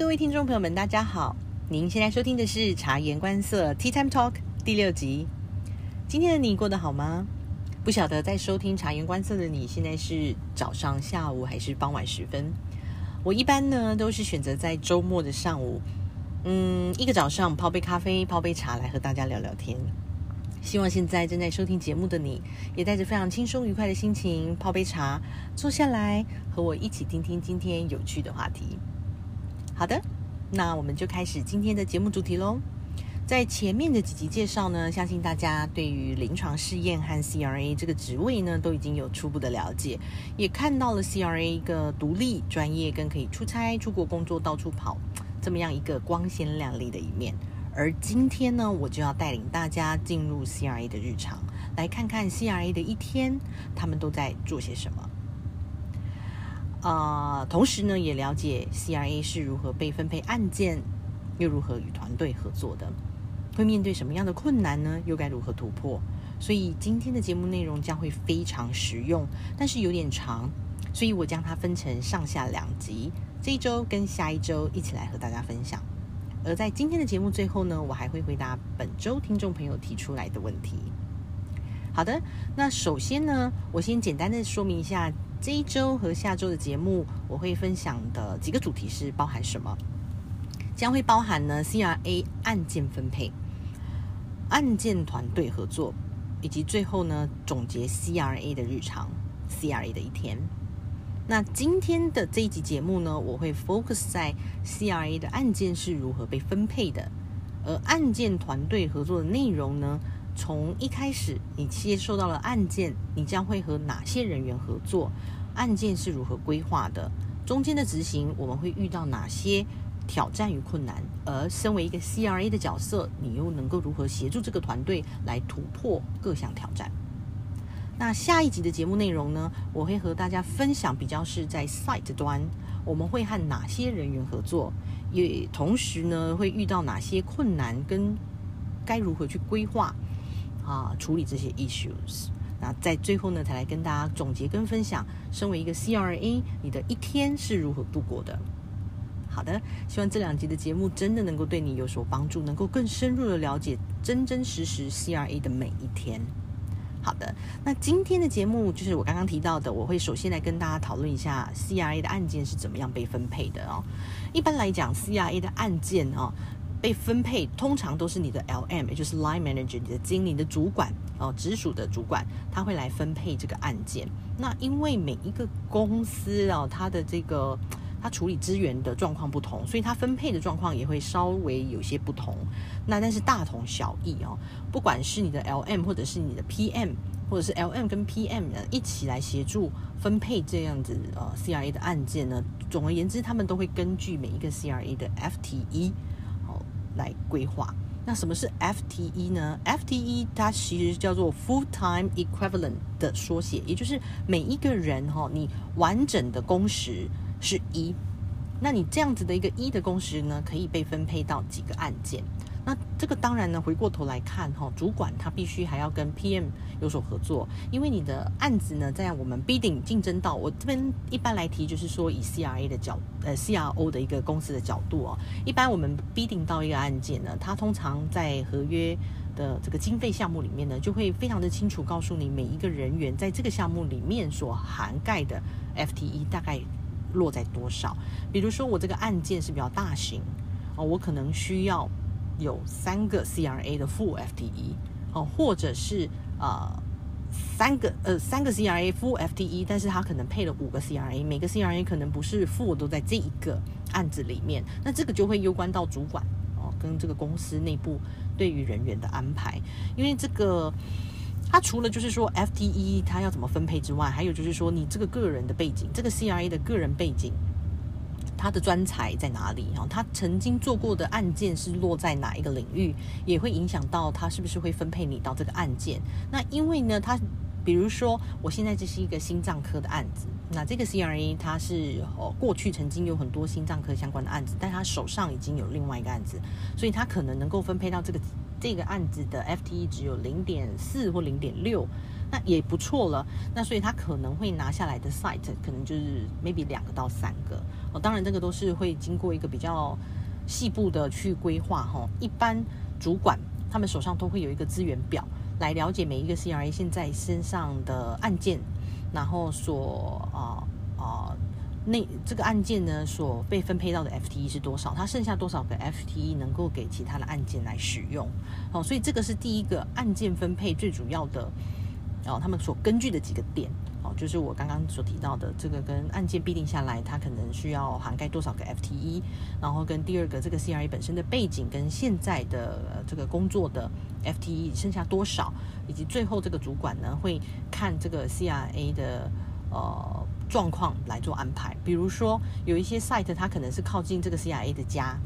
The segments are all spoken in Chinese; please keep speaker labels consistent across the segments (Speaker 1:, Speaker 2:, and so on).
Speaker 1: 各位听众朋友们，大家好！您现在收听的是茶言观色 Tea Time Talk 第六集。今天的你过得好吗？不晓得在收听茶言观色的你，现在是早上、下午还是傍晚时分？我一般呢都是选择在周末的上午，嗯，一个早上泡杯咖啡、泡杯茶来和大家聊聊天。希望现在正在收听节目的你，也带着非常轻松愉快的心情，泡杯茶，坐下来和我一起听听今天有趣的话题。好的，那我们就开始今天的节目主题喽。在前面的几集介绍呢，相信大家对于临床试验和 CRA 这个职位呢，都已经有初步的了解，也看到了 CRA 一个独立、专业跟可以出差、出国工作、到处跑这么样一个光鲜亮丽的一面。而今天呢，我就要带领大家进入 CRA 的日常，来看看 CRA 的一天，他们都在做些什么。啊，同时呢，也了解 CRA 是如何被分配案件，又如何与团队合作的，会面对什么样的困难呢？又该如何突破？所以今天的节目内容将会非常实用，但是有点长，所以我将它分成上下两集，这一周跟下一周一起来和大家分享。而在今天的节目最后呢，我还会回答本周听众朋友提出来的问题。好的，那首先呢，我先简单的说明一下这一周和下周的节目，我会分享的几个主题是包含什么？将会包含呢 CRA 案件分配、案件团队合作，以及最后呢总结 CRA 的日常，CRA 的一天。那今天的这一集节目呢，我会 focus 在 CRA 的案件是如何被分配的，而案件团队合作的内容呢，从一开始你接受到了案件，你将会和哪些人员合作，案件是如何规划的，中间的执行我们会遇到哪些挑战与困难，而身为一个 CRA 的角色，你又能够如何协助这个团队来突破各项挑战？那下一集的节目内容呢？我会和大家分享比较是在 site 端，我们会和哪些人员合作，也同时呢会遇到哪些困难，跟该如何去规划啊处理这些 issues。那在最后呢，才来跟大家总结跟分享，身为一个 CRA，你的一天是如何度过的。好的，希望这两集的节目真的能够对你有所帮助，能够更深入的了解真真实实 CRA 的每一天。好的，那今天的节目就是我刚刚提到的，我会首先来跟大家讨论一下 CRA 的案件是怎么样被分配的哦。一般来讲，CRA 的案件哦被分配，通常都是你的 LM，也就是 Line Manager，你的经理你的主管哦，直属的主管，他会来分配这个案件。那因为每一个公司哦，它的这个。它处理资源的状况不同，所以它分配的状况也会稍微有些不同。那但是大同小异哦，不管是你的 LM 或者是你的 PM，或者是 LM 跟 PM 呢一起来协助分配这样子呃 CRA 的案件呢，总而言之，他们都会根据每一个 CRA 的 FTE 来规划。那什么是 FTE 呢？FTE 它其实叫做 Full Time Equivalent 的缩写，也就是每一个人哈，你完整的工时。是一，那你这样子的一个一的工时呢，可以被分配到几个案件？那这个当然呢，回过头来看哈，主管他必须还要跟 PM 有所合作，因为你的案子呢，在我们 bidding 竞争到我这边一般来提，就是说以 CRA 的角呃 CRO 的一个公司的角度哦，一般我们 bidding 到一个案件呢，它通常在合约的这个经费项目里面呢，就会非常的清楚告诉你每一个人员在这个项目里面所涵盖的 FTE 大概。落在多少？比如说，我这个案件是比较大型哦，我可能需要有三个 CRA 的负 FTE 哦，或者是呃三个呃三个 CRA 负 FTE，但是他可能配了五个 CRA，每个 CRA 可能不是负都在这一个案子里面，那这个就会攸关到主管哦，跟这个公司内部对于人员的安排，因为这个。它除了就是说 FTE 它要怎么分配之外，还有就是说你这个个人的背景，这个 CRA 的个人背景，他的专才在哪里哈？他曾经做过的案件是落在哪一个领域，也会影响到他是不是会分配你到这个案件。那因为呢，他比如说我现在这是一个心脏科的案子，那这个 CRA 他是哦过去曾经有很多心脏科相关的案子，但他手上已经有另外一个案子，所以他可能能够分配到这个。这个案子的 FTE 只有零点四或零点六，那也不错了。那所以他可能会拿下来的 site 可能就是 maybe 两个到三个。哦，当然这个都是会经过一个比较细部的去规划哈。一般主管他们手上都会有一个资源表，来了解每一个 CRA 现在身上的案件，然后所啊啊。那这个案件呢，所被分配到的 FTE 是多少？它剩下多少个 FTE 能够给其他的案件来使用？哦，所以这个是第一个案件分配最主要的哦，他们所根据的几个点就是我刚刚所提到的这个跟案件必定下来，它可能需要涵盖多少个 FTE，然后跟第二个这个 CRA 本身的背景跟现在的这个工作的 FTE 剩下多少，以及最后这个主管呢会看这个 CRA 的呃。状况来做安排，比如说有一些 site，它可能是靠近这个 CIA 的家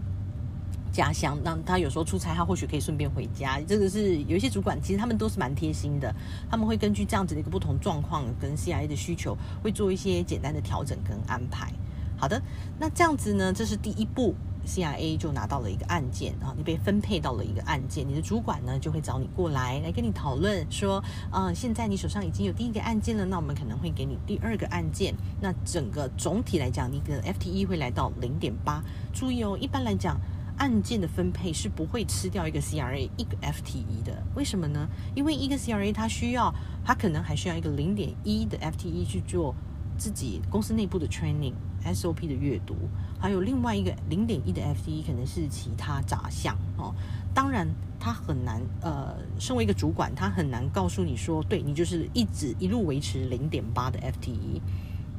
Speaker 1: 家乡，那他有时候出差，他或许可以顺便回家。这个是有一些主管，其实他们都是蛮贴心的，他们会根据这样子的一个不同状况跟 CIA 的需求，会做一些简单的调整跟安排。好的，那这样子呢，这是第一步。CIA 就拿到了一个案件啊，你被分配到了一个案件，你的主管呢就会找你过来，来跟你讨论说，啊，现在你手上已经有第一个案件了，那我们可能会给你第二个案件。那整个总体来讲，你的 FTE 会来到零点八。注意哦，一般来讲，案件的分配是不会吃掉一个 CRA 一个 FTE 的。为什么呢？因为一个 CRA 它需要，它可能还需要一个零点一的 FTE 去做自己公司内部的 training。SOP 的阅读，还有另外一个零点一的 FTE 可能是其他杂项哦。当然，他很难呃，身为一个主管，他很难告诉你说，对你就是一直一路维持零点八的 FTE。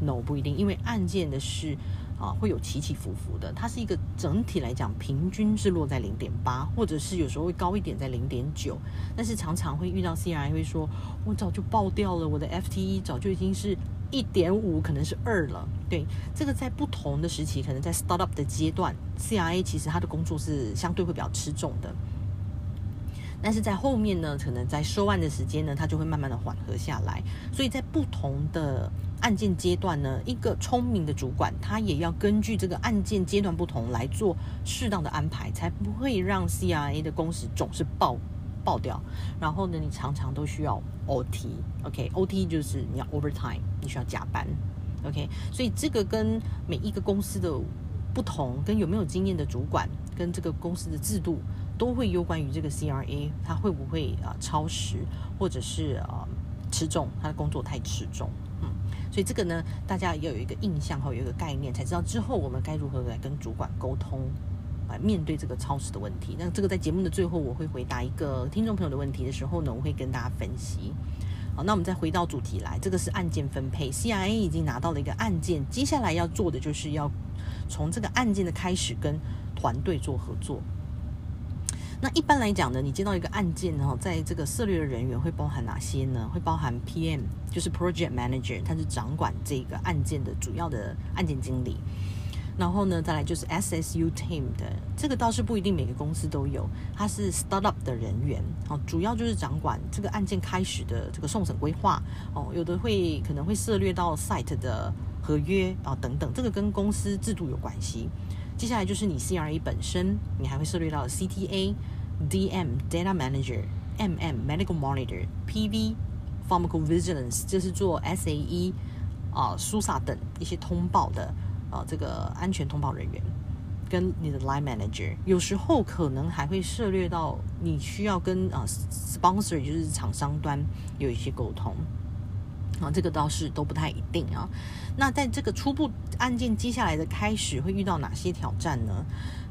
Speaker 1: No，不一定，因为案件的是啊会有起起伏伏的，它是一个整体来讲平均是落在零点八，或者是有时候会高一点在零点九。但是常常会遇到 CRI 会说，我早就爆掉了，我的 FTE 早就已经是。一点五可能是二了，对，这个在不同的时期，可能在 startup 的阶段，CRA 其实他的工作是相对会比较吃重的，但是在后面呢，可能在收案的时间呢，它就会慢慢的缓和下来。所以在不同的案件阶段呢，一个聪明的主管，他也要根据这个案件阶段不同来做适当的安排，才不会让 CRA 的工时总是爆。爆掉，然后呢，你常常都需要 OT，OK，OT 就是你要 overtime，你需要加班，OK，所以这个跟每一个公司的不同，跟有没有经验的主管，跟这个公司的制度，都会有关于这个 CRA，他会不会啊超时，或者是啊吃重，他的工作太吃重，所以这个呢，大家要有一个印象和有一个概念，才知道之后我们该如何来跟主管沟通。来面对这个超时的问题，那这个在节目的最后，我会回答一个听众朋友的问题的时候呢，我会跟大家分析。好，那我们再回到主题来，这个是案件分配，CIA 已经拿到了一个案件，接下来要做的就是要从这个案件的开始跟团队做合作。那一般来讲呢，你接到一个案件呢，在这个策略的人员会包含哪些呢？会包含 PM，就是 Project Manager，他是掌管这个案件的主要的案件经理。然后呢，再来就是 SSU team 的，这个倒是不一定每个公司都有，它是 startup 的人员，哦，主要就是掌管这个案件开始的这个送审规划，哦，有的会可能会涉猎到 site 的合约啊等等，这个跟公司制度有关系。接下来就是你 CRA 本身，你还会涉猎到 CTA、DM data manager、MM medical monitor、PV pharmacovigilance，这是做 SAE 啊、SUSA 等一些通报的。啊，这个安全通报人员跟你的 line manager，有时候可能还会涉猎到你需要跟啊 sponsor，就是厂商端有一些沟通啊，这个倒是都不太一定啊。那在这个初步案件接下来的开始，会遇到哪些挑战呢？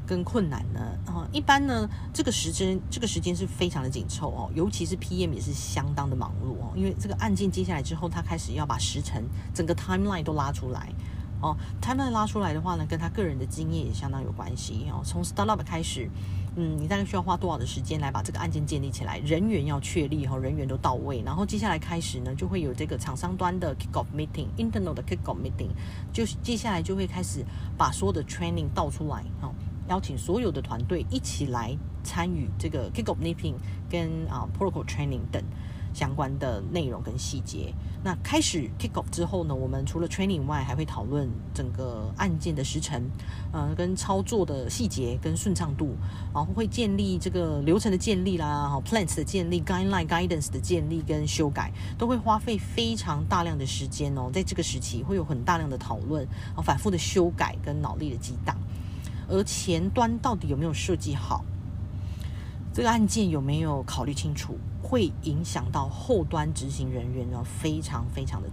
Speaker 1: 跟困难呢？啊，一般呢，这个时间这个时间是非常的紧凑哦，尤其是 PM 也是相当的忙碌哦，因为这个案件接下来之后，他开始要把时程整个 timeline 都拉出来。哦，timeline 拉出来的话呢，跟他个人的经验也相当有关系哦。从 startup 开始，嗯，你大概需要花多少的时间来把这个案件建立起来？人员要确立哈，人员都到位，然后接下来开始呢，就会有这个厂商端的 kick off meeting，internal 的 kick off meeting，就接下来就会开始把所有的 training 倒出来哈，邀请所有的团队一起来参与这个 kick off meeting 跟啊 protocol training 等。相关的内容跟细节。那开始 kick off 之后呢，我们除了 training 外，还会讨论整个案件的时程，呃，跟操作的细节跟顺畅度，然后会建立这个流程的建立啦，哈，plans 的建立，guideline guidance 的建立跟修改，都会花费非常大量的时间哦。在这个时期会有很大量的讨论，啊，反复的修改跟脑力的激荡。而前端到底有没有设计好？这个案件有没有考虑清楚？会影响到后端执行人员呢，非常非常的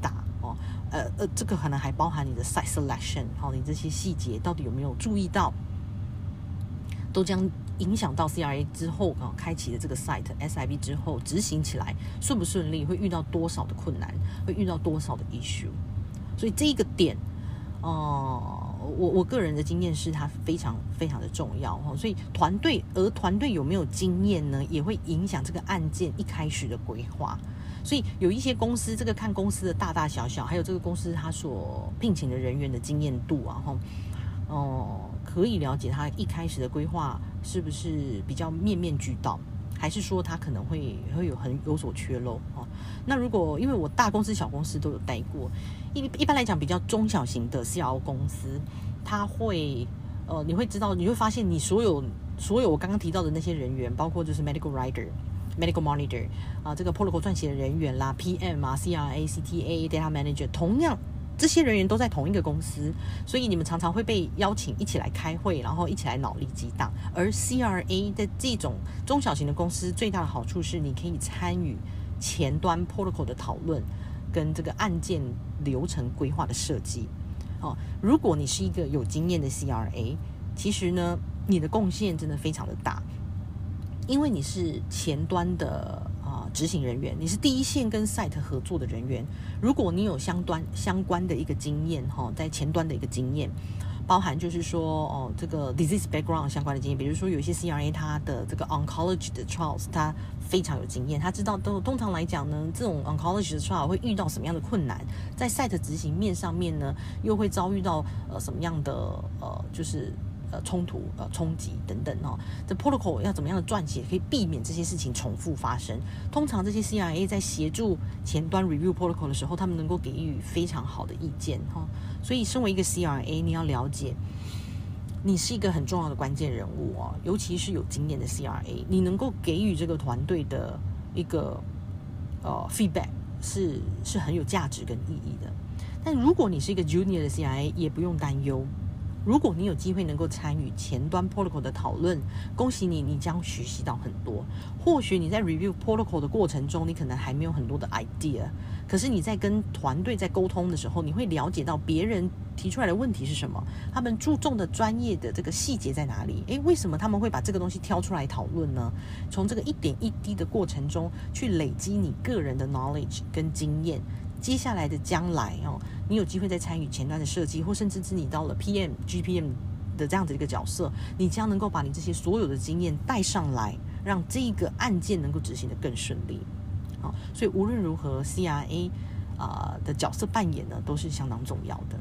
Speaker 1: 大哦。呃呃，这个可能还包含你的 site selection，好，你这些细节到底有没有注意到，都将影响到 CRA 之后啊，开启的这个 site SIB 之后执行起来顺不顺利，会遇到多少的困难，会遇到多少的 issue。所以这一个点，哦。我我个人的经验是，它非常非常的重要哈，所以团队而团队有没有经验呢，也会影响这个案件一开始的规划。所以有一些公司，这个看公司的大大小小，还有这个公司他所聘请的人员的经验度啊，哈，哦，可以了解他一开始的规划是不是比较面面俱到。还是说他可能会会有很有所缺漏哦。那如果因为我大公司、小公司都有待过，一一般来讲比较中小型的 CRO 公司，他会呃，你会知道，你会发现你所有所有我刚刚提到的那些人员，包括就是 medical writer、medical monitor 啊，这个 protocol 撰写的人员啦、PM 啊、CRA、CTA、data manager，同样。这些人员都在同一个公司，所以你们常常会被邀请一起来开会，然后一起来脑力激荡。而 CRA 的这种中小型的公司最大的好处是，你可以参与前端 protocol 的讨论跟这个案件流程规划的设计。哦，如果你是一个有经验的 CRA，其实呢，你的贡献真的非常的大，因为你是前端的啊。执行人员，你是第一线跟 site 合作的人员。如果你有相端相关的一个经验，哈，在前端的一个经验，包含就是说，哦，这个 disease background 相关的经验，比如说有一些 CRA 他的这个 oncology 的 trials，他非常有经验，他知道都通常来讲呢，这种 oncology 的 trial 会遇到什么样的困难，在 site 执行面上面呢，又会遭遇到呃什么样的呃就是。呃，冲突、呃，冲击等等哦，这 protocol 要怎么样的撰写，可以避免这些事情重复发生？通常这些 CRA 在协助前端 review protocol 的时候，他们能够给予非常好的意见哈。所以，身为一个 CRA，你要了解，你是一个很重要的关键人物哦，尤其是有经验的 CRA，你能够给予这个团队的一个呃 feedback 是是很有价值跟意义的。但如果你是一个 junior 的 CRA，也不用担忧。如果你有机会能够参与前端 protocol 的讨论，恭喜你，你将学习到很多。或许你在 review protocol 的过程中，你可能还没有很多的 idea，可是你在跟团队在沟通的时候，你会了解到别人提出来的问题是什么，他们注重的专业的这个细节在哪里？诶，为什么他们会把这个东西挑出来讨论呢？从这个一点一滴的过程中去累积你个人的 knowledge 跟经验。接下来的将来哦，你有机会再参与前端的设计，或甚至是你到了 PM、GPM 的这样子一个角色，你将能够把你这些所有的经验带上来，让这个案件能够执行的更顺利。好，所以无论如何，CRA 啊的角色扮演呢，都是相当重要的。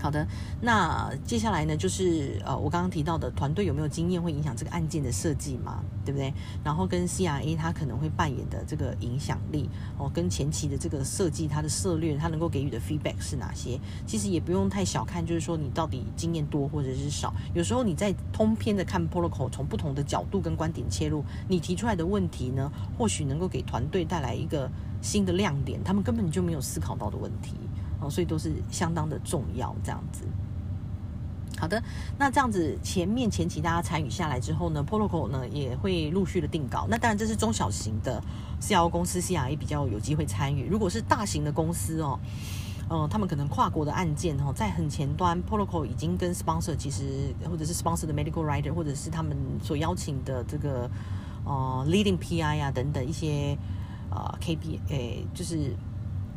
Speaker 1: 好的，那接下来呢，就是呃，我刚刚提到的团队有没有经验会影响这个案件的设计嘛，对不对？然后跟 CRA 他可能会扮演的这个影响力哦，跟前期的这个设计它的策略，它能够给予的 feedback 是哪些？其实也不用太小看，就是说你到底经验多或者是少，有时候你在通篇的看 protocol，从不同的角度跟观点切入，你提出来的问题呢，或许能够给团队带来一个新的亮点，他们根本就没有思考到的问题。哦，所以都是相当的重要，这样子。好的，那这样子前面前期大家参与下来之后呢，protocol 呢也会陆续的定稿。那当然这是中小型的 CRO 公司，CRA 比较有机会参与。如果是大型的公司哦，呃，他们可能跨国的案件哦，在很前端，protocol 已经跟 sponsor 其实或者是 sponsor 的 medical writer，或者是他们所邀请的这个呃 leading PI 啊等等一些呃 KP 诶，就是。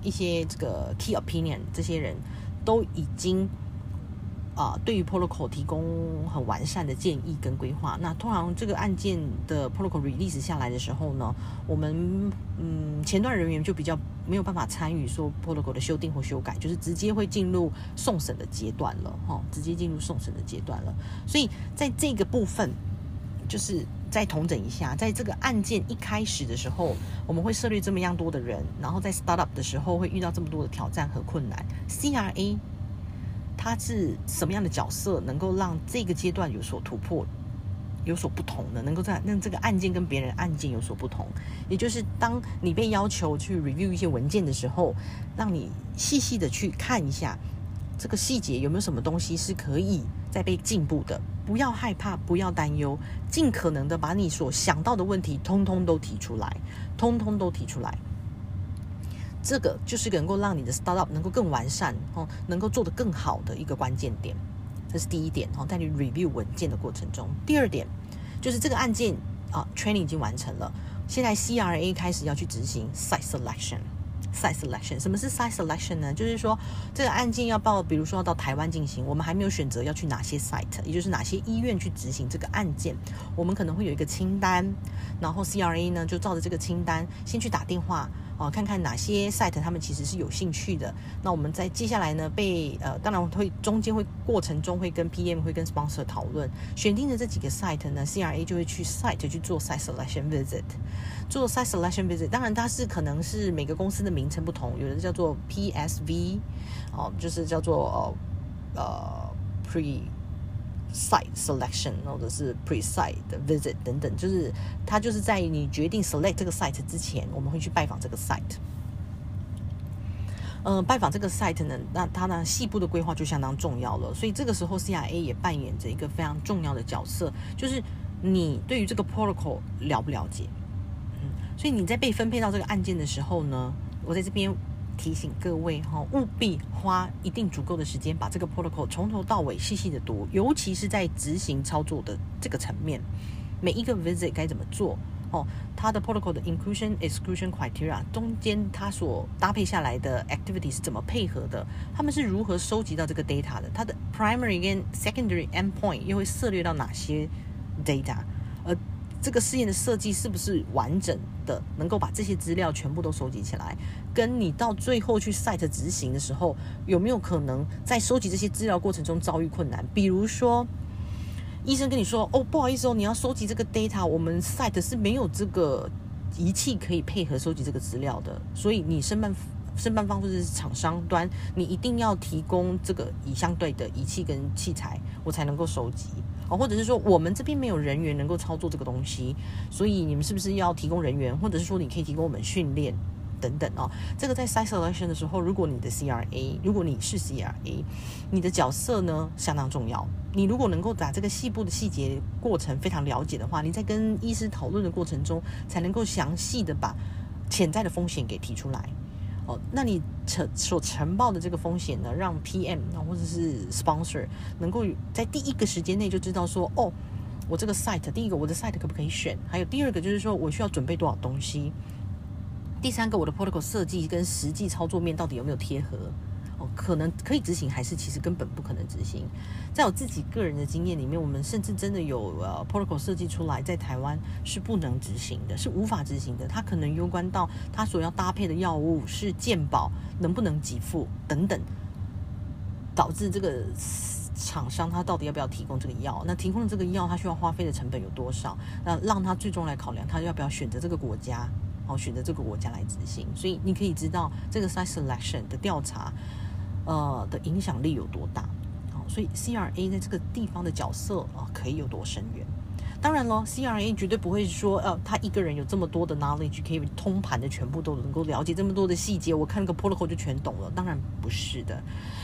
Speaker 1: 一些这个 key opinion 这些人都已经啊，对于 protocol 提供很完善的建议跟规划。那通常这个案件的 protocol release 下来的时候呢，我们嗯前段人员就比较没有办法参与说 protocol 的修订或修改，就是直接会进入送审的阶段了哈，直接进入送审的阶段了。所以在这个部分，就是再统整一下，在这个案件一开始的时候，我们会涉猎这么样多的人，然后在 startup 的时候会遇到这么多的挑战和困难。CRA 它是什么样的角色，能够让这个阶段有所突破？有所不同的，能够在让这个案件跟别人案件有所不同，也就是当你被要求去 review 一些文件的时候，让你细细的去看一下这个细节有没有什么东西是可以再被进步的。不要害怕，不要担忧，尽可能的把你所想到的问题通通都提出来，通通都提出来。这个就是能够让你的 startup 能够更完善哦，能够做得更好的一个关键点。这是第一点哈，在你 review 文件的过程中，第二点就是这个案件啊，training 已经完成了，现在 CRA 开始要去执行 site selection。Site selection 什么是 site selection 呢？就是说这个案件要报，比如说要到台湾进行，我们还没有选择要去哪些 site，也就是哪些医院去执行这个案件，我们可能会有一个清单，然后 CRA 呢就照着这个清单先去打电话。哦，看看哪些 site 他们其实是有兴趣的。那我们在接下来呢，被呃，当然会中间会过程中会跟 PM 会跟 sponsor 讨论，选定的这几个 site 呢，CRA 就会去 site 去做 site selection visit，做 site selection visit。当然它是可能是每个公司的名称不同，有的叫做 PSV，哦，就是叫做呃呃 pre。Site selection 或者是 pre-site visit 等等，就是它就是在你决定 select 这个 site 之前，我们会去拜访这个 site。嗯，拜访这个 site 呢，那它呢细部的规划就相当重要了。所以这个时候 CIA 也扮演着一个非常重要的角色，就是你对于这个 protocol 了不了解？嗯，所以你在被分配到这个案件的时候呢，我在这边。提醒各位哈，务必花一定足够的时间，把这个 protocol 从头到尾细细的读，尤其是在执行操作的这个层面，每一个 visit 该怎么做哦，它的 protocol 的 inclusion exclusion criteria 中间它所搭配下来的 activity 是怎么配合的，他们是如何收集到这个 data 的，它的 primary 跟 secondary endpoint 又会涉猎到哪些 data，而这个试验的设计是不是完整的，能够把这些资料全部都收集起来？跟你到最后去 site 执行的时候，有没有可能在收集这些资料过程中遭遇困难？比如说，医生跟你说：“哦，不好意思哦，你要收集这个 data，我们 site 是没有这个仪器可以配合收集这个资料的，所以你申办申办方或者是厂商端，你一定要提供这个以相对的仪器跟器材，我才能够收集。”哦，或者是说我们这边没有人员能够操作这个东西，所以你们是不是要提供人员，或者是说你可以提供我们训练等等哦？这个在 site selection 的时候，如果你的 CRA，如果你是 CRA，你的角色呢相当重要。你如果能够把这个细部的细节过程非常了解的话，你在跟医师讨论的过程中，才能够详细的把潜在的风险给提出来。哦，那你承所承报的这个风险呢，让 PM 或者是 sponsor 能够在第一个时间内就知道说，哦，我这个 site 第一个我的 site 可不可以选？还有第二个就是说我需要准备多少东西？第三个我的 protocol 设计跟实际操作面到底有没有贴合？哦可能可以执行，还是其实根本不可能执行。在我自己个人的经验里面，我们甚至真的有呃 protocol 设计出来，在台湾是不能执行的，是无法执行的。它可能攸关到它所要搭配的药物是健保能不能给付等等，导致这个厂商他到底要不要提供这个药？那提供的这个药，它需要花费的成本有多少？那让他最终来考量，他要不要选择这个国家？选择这个国家来执行。所以你可以知道这个 site selection 的调查。呃的影响力有多大？好，所以 CRA 在这个地方的角色啊，可以有多深远？当然了，CRA 绝对不会说，呃，他一个人有这么多的 knowledge，可以通盘的全部都能够了解这么多的细节，我看个 protocol 就全懂了。当然不是的。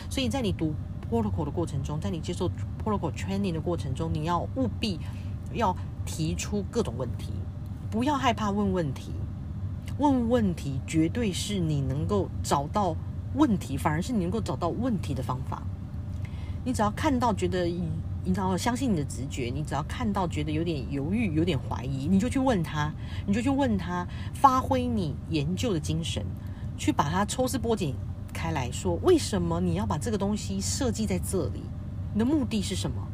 Speaker 1: 所以在你读 protocol 的过程中，在你接受 protocol training 的过程中，你要务必要提出各种问题，不要害怕问问题。问问题绝对是你能够找到。问题反而是你能够找到问题的方法。你只要看到觉得，你只要相信你的直觉，你只要看到觉得有点犹豫、有点怀疑，你就去问他，你就去问他，发挥你研究的精神，去把它抽丝剥茧开来说，为什么你要把这个东西设计在这里？你的目的是什么？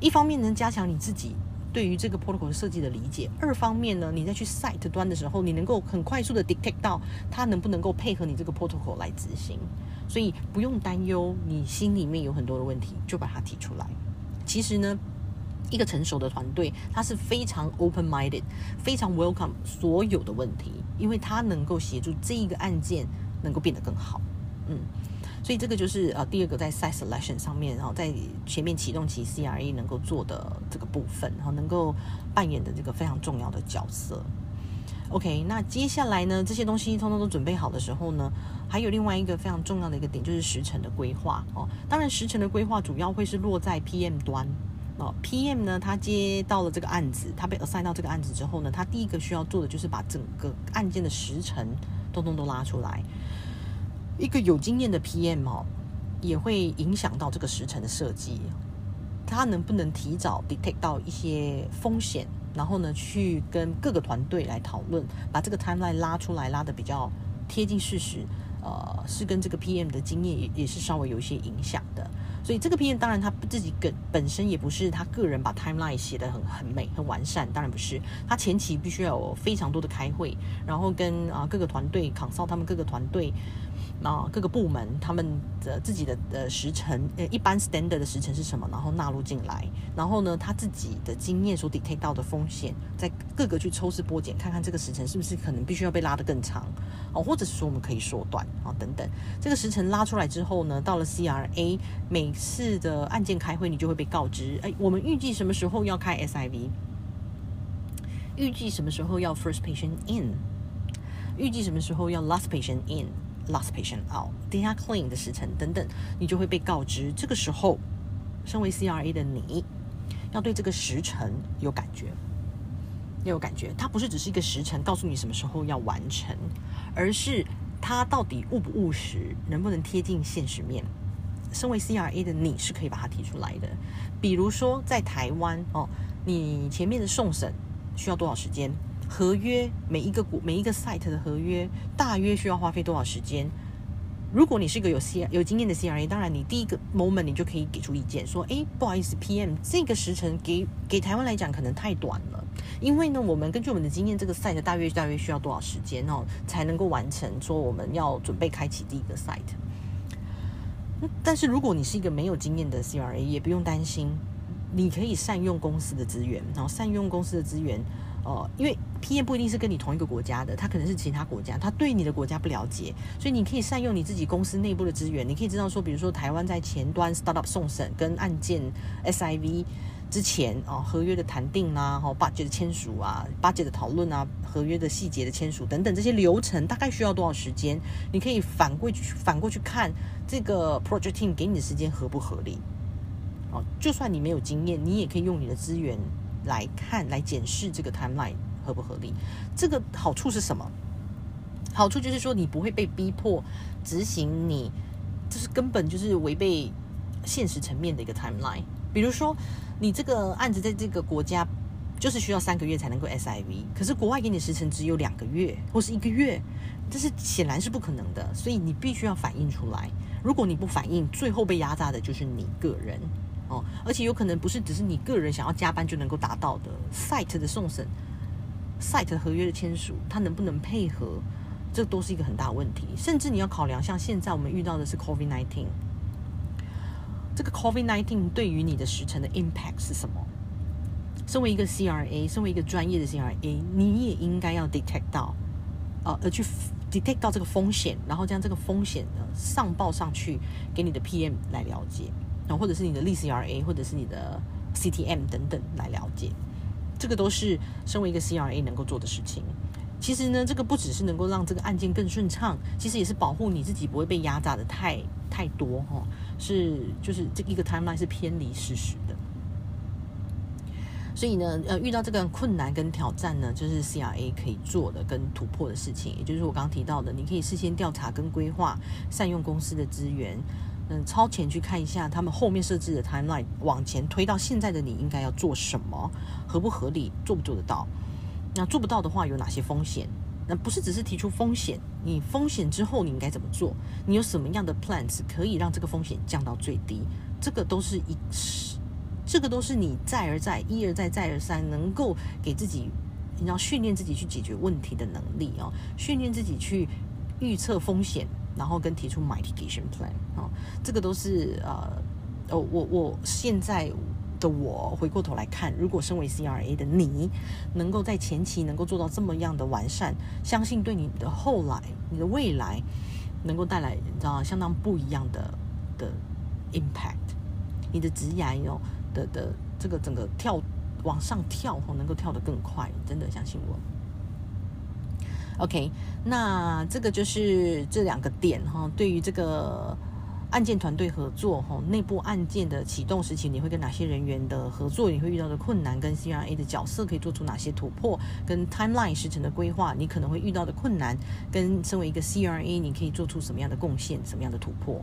Speaker 1: 一方面能加强你自己。对于这个 protocol 设计的理解，二方面呢，你在去 site 端的时候，你能够很快速的 detect 到它能不能够配合你这个 protocol 来执行，所以不用担忧你心里面有很多的问题，就把它提出来。其实呢，一个成熟的团队，他是非常 open-minded，非常 welcome 所有的问题，因为他能够协助这一个案件能够变得更好。嗯，所以这个就是呃第二个在 site selection 上面，然后在前面启动其 C R E 能够做的这个部分，然后能够扮演的这个非常重要的角色。OK，那接下来呢，这些东西通通都准备好的时候呢，还有另外一个非常重要的一个点，就是时程的规划哦。当然，时程的规划主要会是落在 PM 端哦。PM 呢，他接到了这个案子，他被 assign 到这个案子之后呢，他第一个需要做的就是把整个案件的时程通通都拉出来。一个有经验的 PM 哦，也会影响到这个时程的设计，他能不能提早 detect 到一些风险？然后呢，去跟各个团队来讨论，把这个 timeline 拉出来，拉的比较贴近事实，呃，是跟这个 PM 的经验也也是稍微有一些影响的。所以这个 PM 当然他自己本本身也不是他个人把 timeline 写的很很美很完善，当然不是，他前期必须要有非常多的开会，然后跟啊各个团队 consult 他们各个团队。啊，各个部门他们的自己的呃时程，呃，一般 standard 的时程是什么？然后纳入进来，然后呢，他自己的经验所 detect 到的风险，在各个去抽丝剥茧，看看这个时程是不是可能必须要被拉得更长，哦，或者是说我们可以缩短啊，等等。这个时程拉出来之后呢，到了 CRA 每次的案件开会，你就会被告知，哎，我们预计什么时候要开 SIV，预计什么时候要 first patient in，预计什么时候要 last patient in。Last patient out，点下 clean 的时辰等等，你就会被告知。这个时候，身为 CRA 的你，要对这个时辰有感觉，要有感觉。它不是只是一个时辰告诉你什么时候要完成，而是它到底务不务实，能不能贴近现实面。身为 CRA 的你是可以把它提出来的。比如说，在台湾哦，你前面的送审需要多少时间？合约每一个股每一个 site 的合约大约需要花费多少时间？如果你是一个有 C 有经验的 CRA，当然你第一个 moment 你就可以给出意见，说：哎，不好意思，PM 这个时辰给给台湾来讲可能太短了，因为呢，我们根据我们的经验，这个 site 大约大约需要多少时间哦，才能够完成？说我们要准备开启第一个 site。但是如果你是一个没有经验的 CRA，也不用担心，你可以善用公司的资源，然后善用公司的资源。哦，因为 PM 不一定是跟你同一个国家的，他可能是其他国家，他对你的国家不了解，所以你可以善用你自己公司内部的资源，你可以知道说，比如说台湾在前端 startup 送审跟案件 SIV 之前哦，合约的谈定啦，哈，budget 的签署啊，budget 的讨论啊，合约的细节的签署等等这些流程大概需要多少时间？你可以反过去反过去看这个 project team 给你的时间合不合理？哦，就算你没有经验，你也可以用你的资源。来看，来检视这个 timeline 合不合理？这个好处是什么？好处就是说，你不会被逼迫执行你，就是根本就是违背现实层面的一个 timeline。比如说，你这个案子在这个国家就是需要三个月才能够 SIV，可是国外给你时程只有两个月或是一个月，这是显然是不可能的。所以你必须要反映出来。如果你不反映，最后被压榨的就是你个人。哦，而且有可能不是只是你个人想要加班就能够达到的。site 的送审，site 合约的签署，它能不能配合，这都是一个很大的问题。甚至你要考量，像现在我们遇到的是 COVID nineteen，这个 COVID nineteen 对于你的时程的 impact 是什么？身为一个 CRA，身为一个专业的 CRA，你也应该要 detect 到，呃，而去 detect 到这个风险，然后将这个风险呢上报上去给你的 PM 来了解。或者是你的 CRA，或者是你的 CTM 等等来了解，这个都是身为一个 CRA 能够做的事情。其实呢，这个不只是能够让这个案件更顺畅，其实也是保护你自己不会被压榨的太太多哈。是就是这一个 timeline 是偏离事实的。所以呢，呃，遇到这个困难跟挑战呢，就是 CRA 可以做的跟突破的事情，也就是我刚刚提到的，你可以事先调查跟规划，善用公司的资源。嗯，超前去看一下他们后面设置的 timeline，往前推到现在的你应该要做什么，合不合理，做不做得到？那做不到的话有哪些风险？那不是只是提出风险，你风险之后你应该怎么做？你有什么样的 plans 可以让这个风险降到最低？这个都是一，这个都是你再而再、一而再、再而三能够给自己，你要训练自己去解决问题的能力哦，训练自己去预测风险。然后跟提出 mitigation plan 啊，这个都是呃，哦，我我现在的我回过头来看，如果身为 CRA 的你，能够在前期能够做到这么样的完善，相信对你的后来、你的未来，能够带来你知道相当不一样的的 impact。你的职涯哦的的这个整个跳往上跳哦，能够跳得更快，真的相信我。OK，那这个就是这两个点哈，对于这个。案件团队合作，哈，内部案件的启动时期，你会跟哪些人员的合作？你会遇到的困难，跟 CRA 的角色可以做出哪些突破？跟 timeline 时程的规划，你可能会遇到的困难，跟身为一个 CRA，你可以做出什么样的贡献，什么样的突破，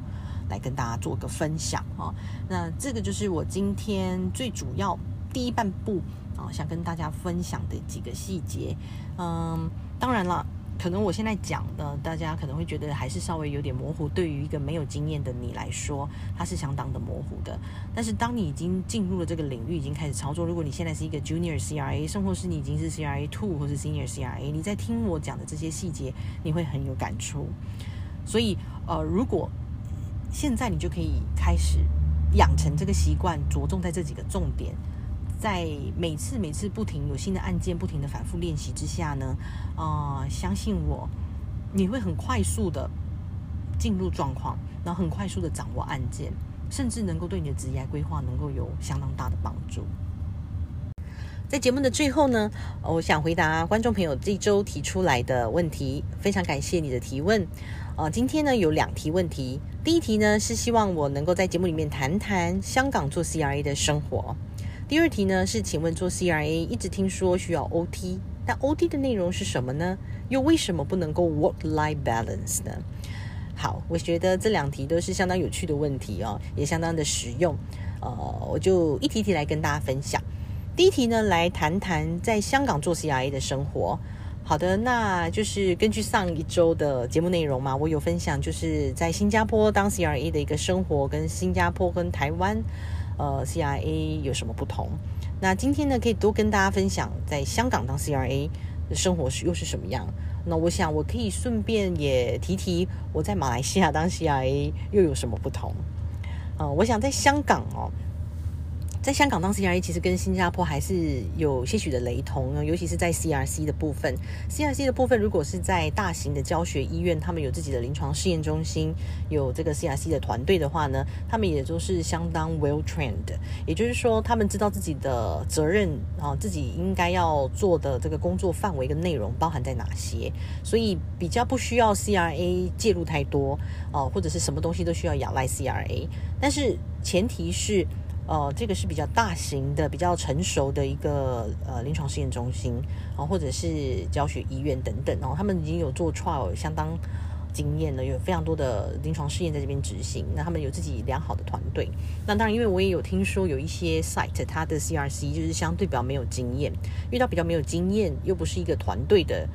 Speaker 1: 来跟大家做个分享啊。那这个就是我今天最主要第一半部啊，想跟大家分享的几个细节。嗯，当然了。可能我现在讲的，大家可能会觉得还是稍微有点模糊。对于一个没有经验的你来说，它是相当的模糊的。但是当你已经进入了这个领域，已经开始操作，如果你现在是一个 Junior CRA，甚或是你已经是 CRA Two 或是 Senior CRA，你在听我讲的这些细节，你会很有感触。所以，呃，如果现在你就可以开始养成这个习惯，着重在这几个重点。在每次每次不停有新的案件，不停的反复练习之下呢，啊，相信我，你会很快速的进入状况，然后很快速的掌握案件，甚至能够对你的职业规划能够有相当大的帮助。在节目的最后呢，我想回答观众朋友这周提出来的问题，非常感谢你的提问。啊，今天呢有两题问题，第一题呢是希望我能够在节目里面谈谈香港做 CRA 的生活。第二题呢是，请问做 CRA 一直听说需要 OT，但 OT 的内容是什么呢？又为什么不能够 work-life balance 呢？好，我觉得这两题都是相当有趣的问题哦，也相当的实用。呃，我就一题题来跟大家分享。第一题呢，来谈谈在香港做 CRA 的生活。好的，那就是根据上一周的节目内容嘛，我有分享就是在新加坡当 CRA 的一个生活，跟新加坡跟台湾。呃，CRA 有什么不同？那今天呢，可以多跟大家分享在香港当 CRA 的生活是又是什么样？那我想我可以顺便也提提我在马来西亚当 CRA 又有什么不同？呃，我想在香港哦。在香港当 CRA 其实跟新加坡还是有些许的雷同尤其是在 CRC 的部分。CRC 的部分，如果是在大型的教学医院，他们有自己的临床试验中心，有这个 CRC 的团队的话呢，他们也都是相当 well trained。也就是说，他们知道自己的责任啊，自己应该要做的这个工作范围跟内容包含在哪些，所以比较不需要 CRA 介入太多啊，或者是什么东西都需要仰赖 CRA。但是前提是。呃，这个是比较大型的、比较成熟的一个呃临床试验中心啊，或者是教学医院等等哦，他们已经有做 trial 相当经验了，有非常多的临床试验在这边执行。那他们有自己良好的团队。那当然，因为我也有听说有一些 site，它的 CRC 就是相对比较没有经验，遇到比较没有经验，又不是一个团队的。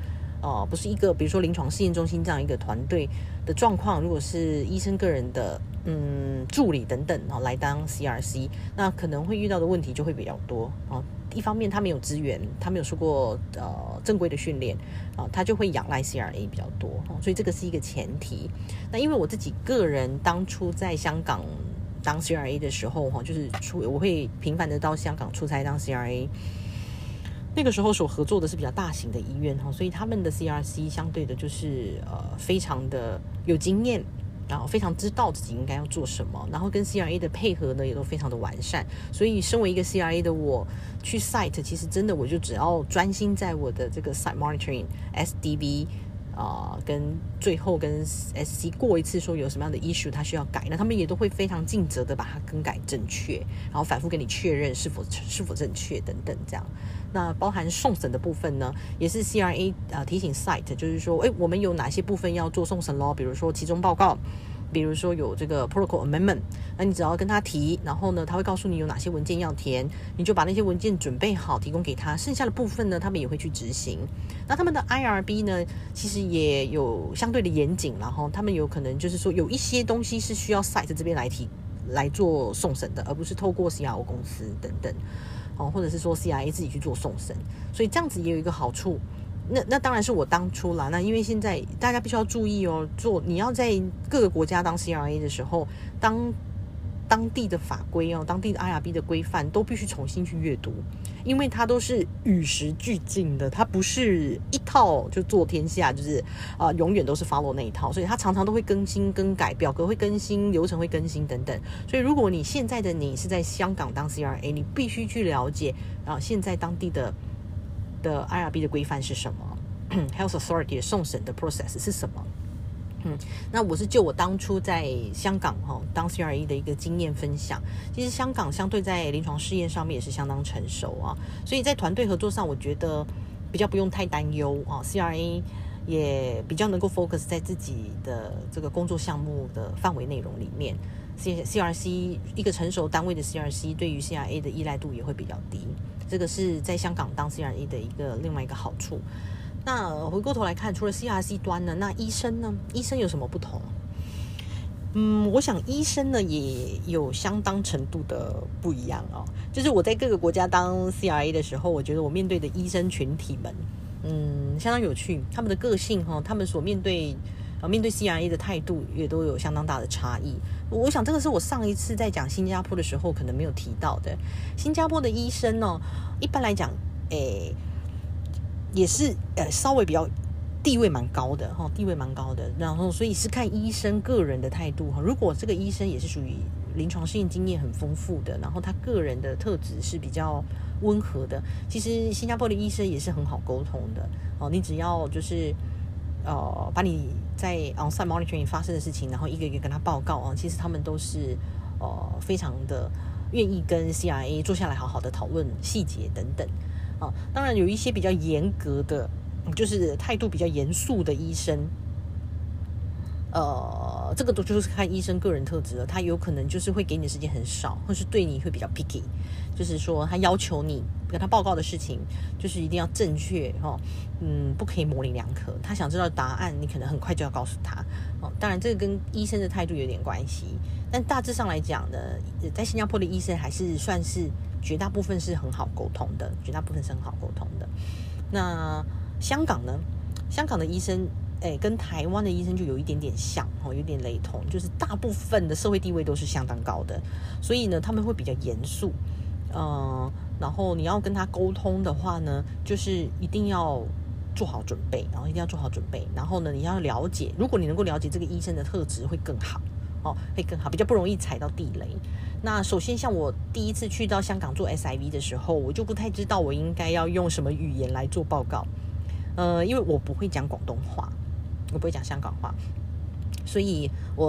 Speaker 1: 哦，不是一个，比如说临床试验中心这样一个团队的状况，如果是医生个人的嗯助理等等哦来当 CRC，那可能会遇到的问题就会比较多啊。一方面他没有资源，他没有受过呃正规的训练啊，他就会仰赖 CRA 比较多，所以这个是一个前提。那因为我自己个人当初在香港当 CRA 的时候哈，就是出我会频繁的到香港出差当 CRA。那个时候所合作的是比较大型的医院哈，所以他们的 CRC 相对的就是呃非常的有经验，然后非常知道自己应该要做什么，然后跟 CRA 的配合呢也都非常的完善。所以身为一个 CRA 的我去 site，其实真的我就只要专心在我的这个 site monitoring SDB。啊，跟最后跟 SC 过一次，说有什么样的 issue 他需要改，那他们也都会非常尽责的把它更改正确，然后反复跟你确认是否是否正确等等这样。那包含送审的部分呢，也是 CRA 啊提醒 site，就是说，哎，我们有哪些部分要做送审咯？比如说其中报告。比如说有这个 protocol amendment，那你只要跟他提，然后呢，他会告诉你有哪些文件要填，你就把那些文件准备好提供给他。剩下的部分呢，他们也会去执行。那他们的 IRB 呢，其实也有相对的严谨，然后他们有可能就是说有一些东西是需要 site 这边来提来做送审的，而不是透过 CRO 公司等等，哦，或者是说 CRA 自己去做送审。所以这样子也有一个好处。那那当然是我当初啦。那因为现在大家必须要注意哦，做你要在各个国家当 CRA 的时候，当当地的法规哦，当地的 IRB 的规范都必须重新去阅读，因为它都是与时俱进的，它不是一套就做天下，就是啊永远都是 follow 那一套，所以它常常都会更新更改，表格会更新，流程会更新等等。所以如果你现在的你是在香港当 CRA，你必须去了解啊现在当地的的 IRB 的规范是什么，Health Authority 送审的 process 是什么。嗯，那我是就我当初在香港哈当 CRE 的一个经验分享。其实香港相对在临床试验上面也是相当成熟啊，所以在团队合作上，我觉得比较不用太担忧啊。CRA 也比较能够 focus 在自己的这个工作项目的范围内容里面。C CRC 一个成熟单位的 CRC 对于 CRA 的依赖度也会比较低，这个是在香港当 CRA 的一个另外一个好处。那回过头来看，除了 CRC 端呢，那医生呢？医生有什么不同？嗯，我想医生呢也有相当程度的不一样哦。就是我在各个国家当 CRA 的时候，我觉得我面对的医生群体们，嗯，相当有趣。他们的个性哈，他们所面对呃面对 CRA 的态度也都有相当大的差异。我想这个是我上一次在讲新加坡的时候可能没有提到的。新加坡的医生呢，一般来讲，诶。也是呃稍微比较地位蛮高的哈，地位蛮高的，然后所以是看医生个人的态度哈。如果这个医生也是属于临床试验经验很丰富的，然后他个人的特质是比较温和的，其实新加坡的医生也是很好沟通的哦。你只要就是呃把你在 onsite monitoring 发生的事情，然后一个一个跟他报告啊，其实他们都是呃非常的愿意跟 CIA 坐下来好好的讨论细节等等。啊，当然有一些比较严格的，就是态度比较严肃的医生，呃，这个都就是看医生个人特质了。他有可能就是会给你的时间很少，或是对你会比较 picky，就是说他要求你跟他报告的事情就是一定要正确哦，嗯，不可以模棱两可。他想知道答案，你可能很快就要告诉他。哦，当然这个跟医生的态度有点关系，但大致上来讲呢，在新加坡的医生还是算是。绝大部分是很好沟通的，绝大部分是很好沟通的。那香港呢？香港的医生，诶，跟台湾的医生就有一点点像哦，有点雷同，就是大部分的社会地位都是相当高的，所以呢，他们会比较严肃。嗯，然后你要跟他沟通的话呢，就是一定要做好准备，然后一定要做好准备，然后呢，你要了解，如果你能够了解这个医生的特质，会更好。哦，会更好，比较不容易踩到地雷。那首先，像我第一次去到香港做 SIV 的时候，我就不太知道我应该要用什么语言来做报告。呃，因为我不会讲广东话，我不会讲香港话，所以我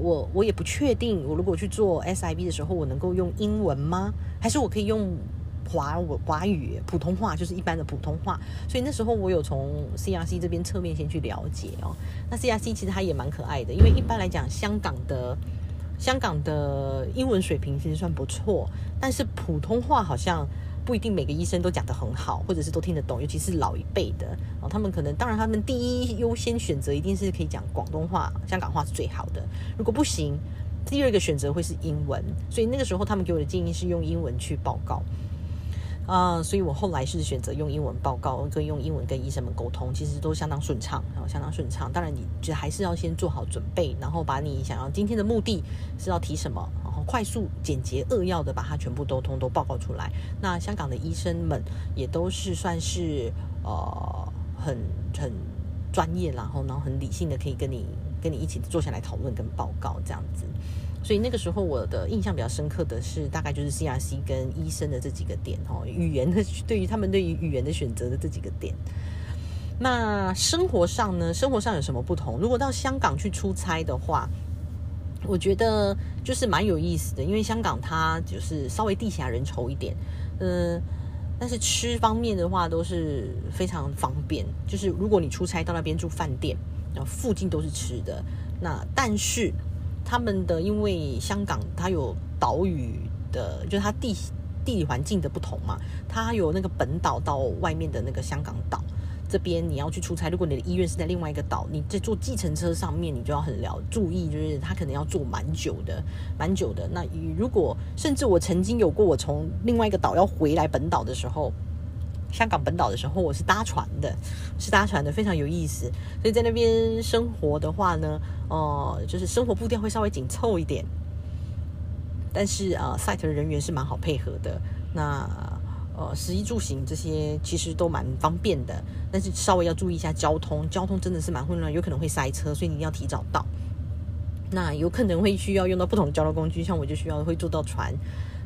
Speaker 1: 我我也不确定，我如果去做 SIV 的时候，我能够用英文吗？还是我可以用？华我华语普通话就是一般的普通话，所以那时候我有从 CRC 这边侧面先去了解哦。那 CRC 其实它也蛮可爱的，因为一般来讲，香港的香港的英文水平其实算不错，但是普通话好像不一定每个医生都讲得很好，或者是都听得懂，尤其是老一辈的哦，他们可能当然他们第一优先选择一定是可以讲广东话、香港话是最好的，如果不行，第二个选择会是英文，所以那个时候他们给我的建议是用英文去报告。啊，所以我后来是选择用英文报告，跟用英文跟医生们沟通，其实都相当顺畅，然后相当顺畅。当然，你就还是要先做好准备，然后把你想要今天的目的是要提什么，然后快速、简洁、扼要的把它全部都通都报告出来。那香港的医生们也都是算是呃很很专业，然后然后很理性的，可以跟你跟你一起坐下来讨论跟报告这样子。所以那个时候我的印象比较深刻的是，大概就是 CRC 跟医生的这几个点哦，语言的对于他们对于语言的选择的这几个点。那生活上呢？生活上有什么不同？如果到香港去出差的话，我觉得就是蛮有意思的，因为香港它就是稍微地狭人稠一点，嗯，但是吃方面的话都是非常方便。就是如果你出差到那边住饭店，然后附近都是吃的，那但是。他们的因为香港它有岛屿的，就是它地地理环境的不同嘛，它有那个本岛到外面的那个香港岛这边，你要去出差，如果你的医院是在另外一个岛，你在坐计程车上面，你就要很了注意，就是它可能要坐蛮久的，蛮久的。那如果甚至我曾经有过，我从另外一个岛要回来本岛的时候。香港本岛的时候，我是搭船的，是搭船的，非常有意思。所以在那边生活的话呢，哦，就是生活步调会稍微紧凑一点。但是呃，site 的人员是蛮好配合的。那呃，食衣住行这些其实都蛮方便的，但是稍微要注意一下交通，交通真的是蛮混乱，有可能会塞车，所以你一定要提早到。那有可能会需要用到不同交通工具，像我就需要会坐到船，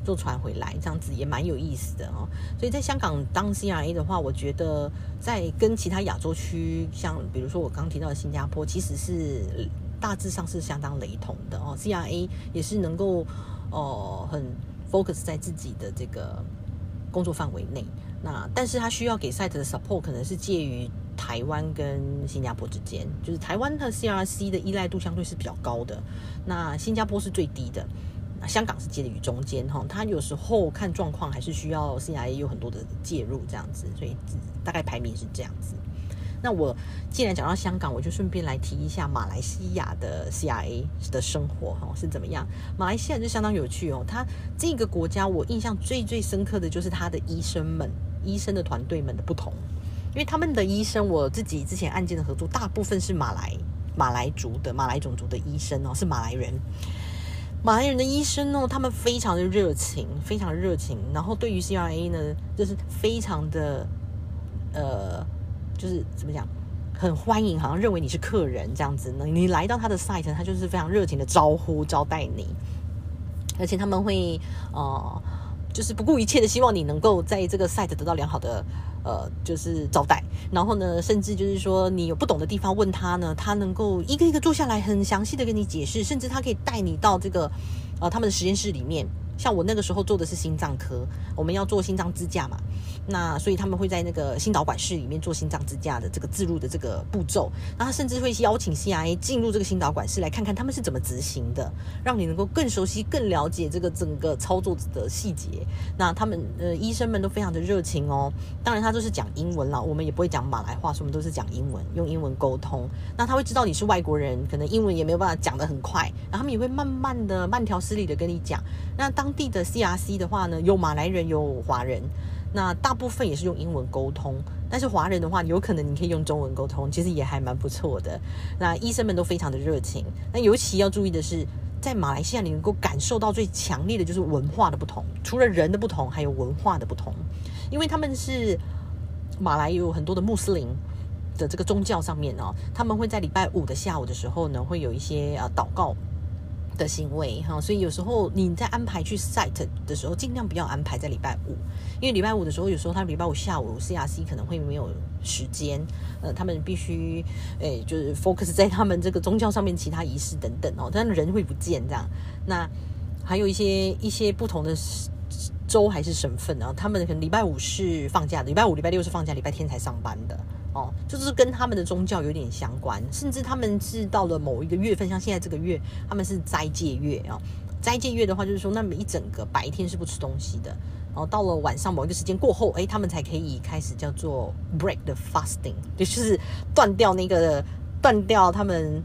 Speaker 1: 坐船回来，这样子也蛮有意思的哦。所以在香港当 CRA 的话，我觉得在跟其他亚洲区，像比如说我刚提到的新加坡，其实是大致上是相当雷同的哦。CRA 也是能够哦很 focus 在自己的这个。工作范围内，那但是他需要给 site 的 support 可能是介于台湾跟新加坡之间，就是台湾的 CRC 的依赖度相对是比较高的，那新加坡是最低的，香港是介于中间哈，他有时候看状况还是需要 CIA 有很多的介入这样子，所以大概排名是这样子。那我既然讲到香港，我就顺便来提一下马来西亚的 CIA 的生活哈是怎么样。马来西亚就相当有趣哦，它这个国家我印象最最深刻的就是它的医生们、医生的团队们的不同，因为他们的医生，我自己之前案件的合作，大部分是马来马来族的马来种族的医生哦，是马来人。马来人的医生哦，他们非常的热情，非常热情，然后对于 CIA 呢，就是非常的呃。就是怎么讲，很欢迎，好像认为你是客人这样子呢。你来到他的 site，他就是非常热情的招呼招待你，而且他们会呃，就是不顾一切的希望你能够在这个 site 得到良好的呃，就是招待。然后呢，甚至就是说你有不懂的地方问他呢，他能够一个一个坐下来，很详细的跟你解释，甚至他可以带你到这个呃他们的实验室里面。像我那个时候做的是心脏科，我们要做心脏支架嘛，那所以他们会在那个心导管室里面做心脏支架的这个自入的这个步骤，那他甚至会邀请 CIA 进入这个心导管室来看看他们是怎么执行的，让你能够更熟悉、更了解这个整个操作的细节。那他们呃医生们都非常的热情哦，当然他都是讲英文了，我们也不会讲马来话，所以我们都是讲英文，用英文沟通。那他会知道你是外国人，可能英文也没有办法讲得很快，然后他们也会慢慢的、慢条斯理的跟你讲。那当当地的 CRC 的话呢，有马来人，有华人，那大部分也是用英文沟通。但是华人的话，有可能你可以用中文沟通，其实也还蛮不错的。那医生们都非常的热情。那尤其要注意的是，在马来西亚你能够感受到最强烈的就是文化的不同，除了人的不同，还有文化的不同。因为他们是马来有很多的穆斯林的这个宗教上面哦，他们会在礼拜五的下午的时候呢，会有一些呃祷告。的行为哈，所以有时候你在安排去 site 的时候，尽量不要安排在礼拜五，因为礼拜五的时候，有时候他礼拜五下午 CRC 可能会没有时间，呃，他们必须诶，就是 focus 在他们这个宗教上面其他仪式等等哦，但人会不见这样。那还有一些一些不同的州还是省份啊，他们可能礼拜五是放假的，礼拜五、礼拜六是放假，礼拜天才上班的。哦，就是跟他们的宗教有点相关，甚至他们是到了某一个月份，像现在这个月，他们是斋戒月啊。斋戒月的话，就是说那么一整个白天是不吃东西的，然后到了晚上某一个时间过后，哎，他们才可以开始叫做 break the fasting，也就是断掉那个断掉他们，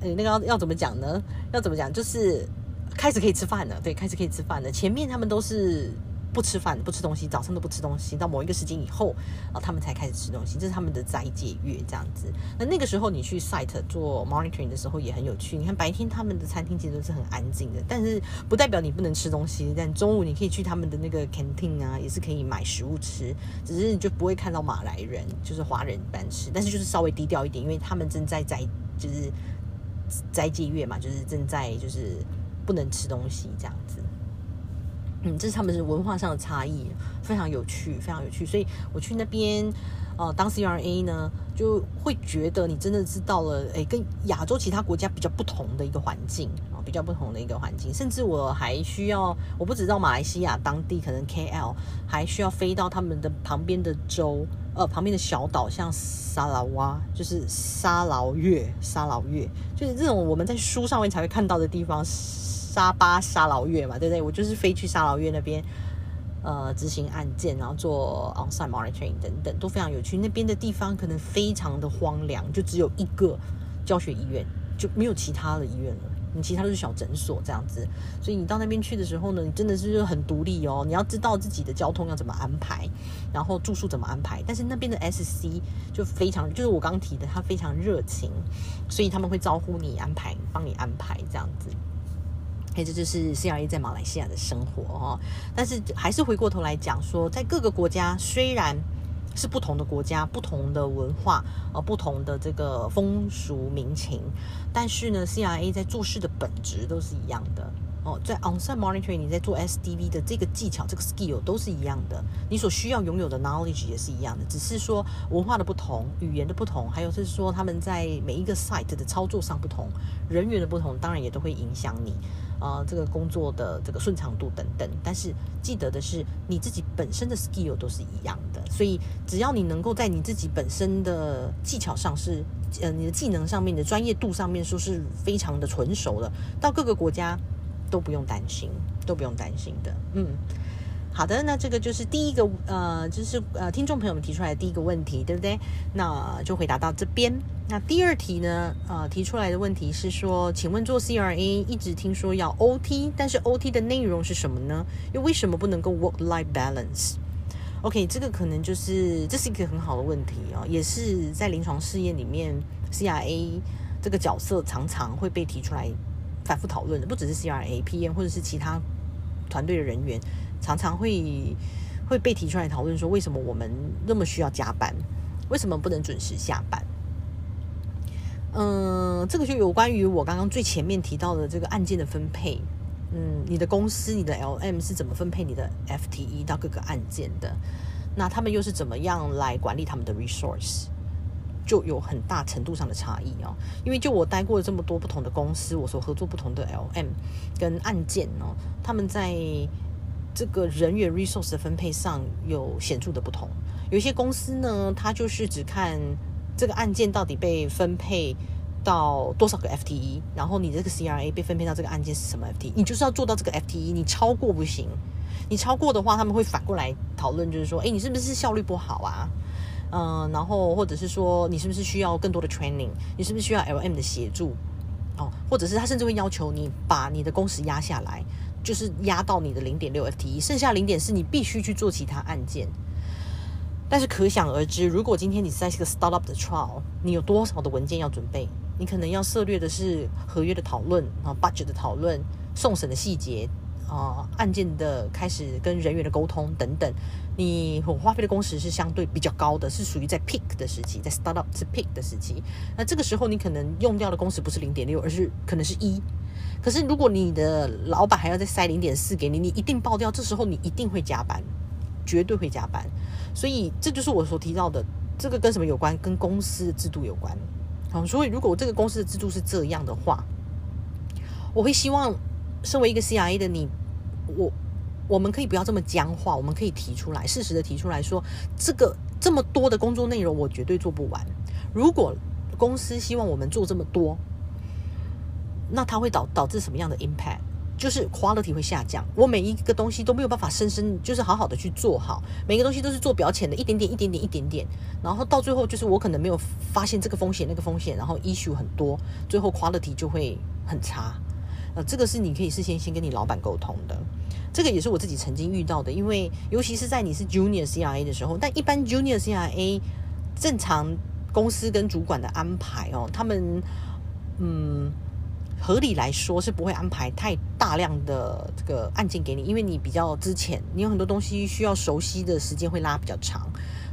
Speaker 1: 呃，那个要要怎么讲呢？要怎么讲？就是开始可以吃饭了，对，开始可以吃饭了。前面他们都是。不吃饭，不吃东西，早上都不吃东西，到某一个时间以后，啊，他们才开始吃东西，这是他们的斋戒月这样子。那那个时候你去 site 做 monitoring 的时候也很有趣。你看白天他们的餐厅其实都是很安静的，但是不代表你不能吃东西。但中午你可以去他们的那个 canteen 啊，也是可以买食物吃，只是你就不会看到马来人，就是华人般吃，但是就是稍微低调一点，因为他们正在斋，就是斋戒月嘛，就是正在就是不能吃东西这样。嗯，这是他们是文化上的差异，非常有趣，非常有趣。所以我去那边，呃，当 CRA 呢，就会觉得你真的是到了，哎，跟亚洲其他国家比较不同的一个环境啊，比较不同的一个环境。甚至我还需要，我不止到马来西亚当地，可能 KL 还需要飞到他们的旁边的州，呃，旁边的小岛，像沙劳哇，就是沙劳越，沙劳越，就是这种我们在书上面才会看到的地方。沙巴沙劳越嘛，对不对？我就是飞去沙劳越那边，呃，执行案件，然后做 onsite monitoring 等等，都非常有趣。那边的地方可能非常的荒凉，就只有一个教学医院，就没有其他的医院了。你其他都是小诊所这样子。所以你到那边去的时候呢，你真的是很独立哦。你要知道自己的交通要怎么安排，然后住宿怎么安排。但是那边的 SC 就非常，就是我刚提的，他非常热情，所以他们会招呼你安排，帮你安排这样子。哎，这就是 CRA 在马来西亚的生活哦。但是还是回过头来讲说，在各个国家虽然是不同的国家、不同的文化、呃不同的这个风俗民情，但是呢，CRA 在做事的本质都是一样的。哦，在 onsite monitoring，你在做 SDV 的这个技巧、这个 skill 都是一样的，你所需要拥有的 knowledge 也是一样的，只是说文化的不同、语言的不同，还有是说他们在每一个 site 的操作上不同，人员的不同，当然也都会影响你，呃，这个工作的这个顺畅度等等。但是记得的是，你自己本身的 skill 都是一样的，所以只要你能够在你自己本身的技巧上是，呃，你的技能上面你的专业度上面说是非常的纯熟的，到各个国家。都不用担心，都不用担心的。嗯，好的，那这个就是第一个，呃，就是呃，听众朋友们提出来的第一个问题，对不对？那就回答到这边。那第二题呢？呃，提出来的问题是说，请问做 CRA 一直听说要 OT，但是 OT 的内容是什么呢？又为什么不能够 work-life balance？OK，这个可能就是这是一个很好的问题哦，也是在临床试验里面 CRA 这个角色常常会被提出来。反复讨论的不只是 CRA、PM 或者是其他团队的人员，常常会会被提出来讨论说，为什么我们那么需要加班？为什么不能准时下班？嗯，这个就有关于我刚刚最前面提到的这个案件的分配。嗯，你的公司、你的 LM 是怎么分配你的 FTE 到各个案件的？那他们又是怎么样来管理他们的 resource？就有很大程度上的差异哦，因为就我待过这么多不同的公司，我所合作不同的 LM 跟案件哦，他们在这个人员 resource 的分配上有显著的不同。有一些公司呢，它就是只看这个案件到底被分配到多少个 FTE，然后你这个 CRA 被分配到这个案件是什么 FTE，你就是要做到这个 FTE，你超过不行，你超过的话，他们会反过来讨论，就是说，哎，你是不是效率不好啊？嗯，然后或者是说，你是不是需要更多的 training？你是不是需要 LM 的协助？哦，或者是他甚至会要求你把你的工时压下来，就是压到你的零点六 FTE，剩下零点四你必须去做其他案件。但是可想而知，如果今天你是在这个 startup 的 trial，你有多少的文件要准备？你可能要涉略的是合约的讨论啊，budget 的讨论，送审的细节。啊，案件的开始跟人员的沟通等等，你所花费的工时是相对比较高的，是属于在 peak 的时期，在 startup 是 peak 的时期。那这个时候你可能用掉的工时不是零点六，而是可能是一。可是如果你的老板还要再塞零点四给你，你一定爆掉。这时候你一定会加班，绝对会加班。所以这就是我所提到的，这个跟什么有关？跟公司的制度有关。好，所以如果这个公司的制度是这样的话，我会希望。身为一个 CIA 的你，我我们可以不要这么僵化，我们可以提出来，适时的提出来说，这个这么多的工作内容，我绝对做不完。如果公司希望我们做这么多，那它会导导致什么样的 impact？就是 quality 会下降。我每一个东西都没有办法深深，就是好好的去做好，每个东西都是做表浅的，一点点，一点点，一点点，然后到最后就是我可能没有发现这个风险，那个风险，然后 issue 很多，最后 quality 就会很差。呃，这个是你可以事先先跟你老板沟通的，这个也是我自己曾经遇到的。因为尤其是在你是 Junior CRA 的时候，但一般 Junior CRA 正常公司跟主管的安排哦，他们嗯合理来说是不会安排太大量的这个案件给你，因为你比较之前你有很多东西需要熟悉的时间会拉比较长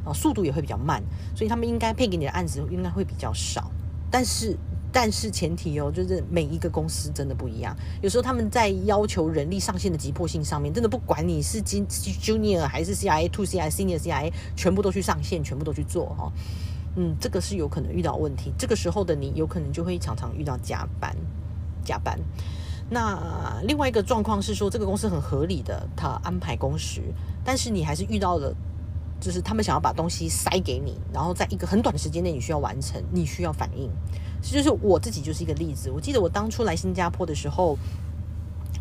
Speaker 1: 啊，速度也会比较慢，所以他们应该配给你的案子应该会比较少，但是。但是前提哦，就是每一个公司真的不一样。有时候他们在要求人力上线的急迫性上面，真的不管你是 Junior 还是 CIA、to CIA、Senior CIA，全部都去上线，全部都去做哈。嗯，这个是有可能遇到问题。这个时候的你，有可能就会常常遇到加班，加班。那另外一个状况是说，这个公司很合理的，他安排工时，但是你还是遇到了，就是他们想要把东西塞给你，然后在一个很短的时间内你需要完成，你需要反应。这就是我自己就是一个例子。我记得我当初来新加坡的时候，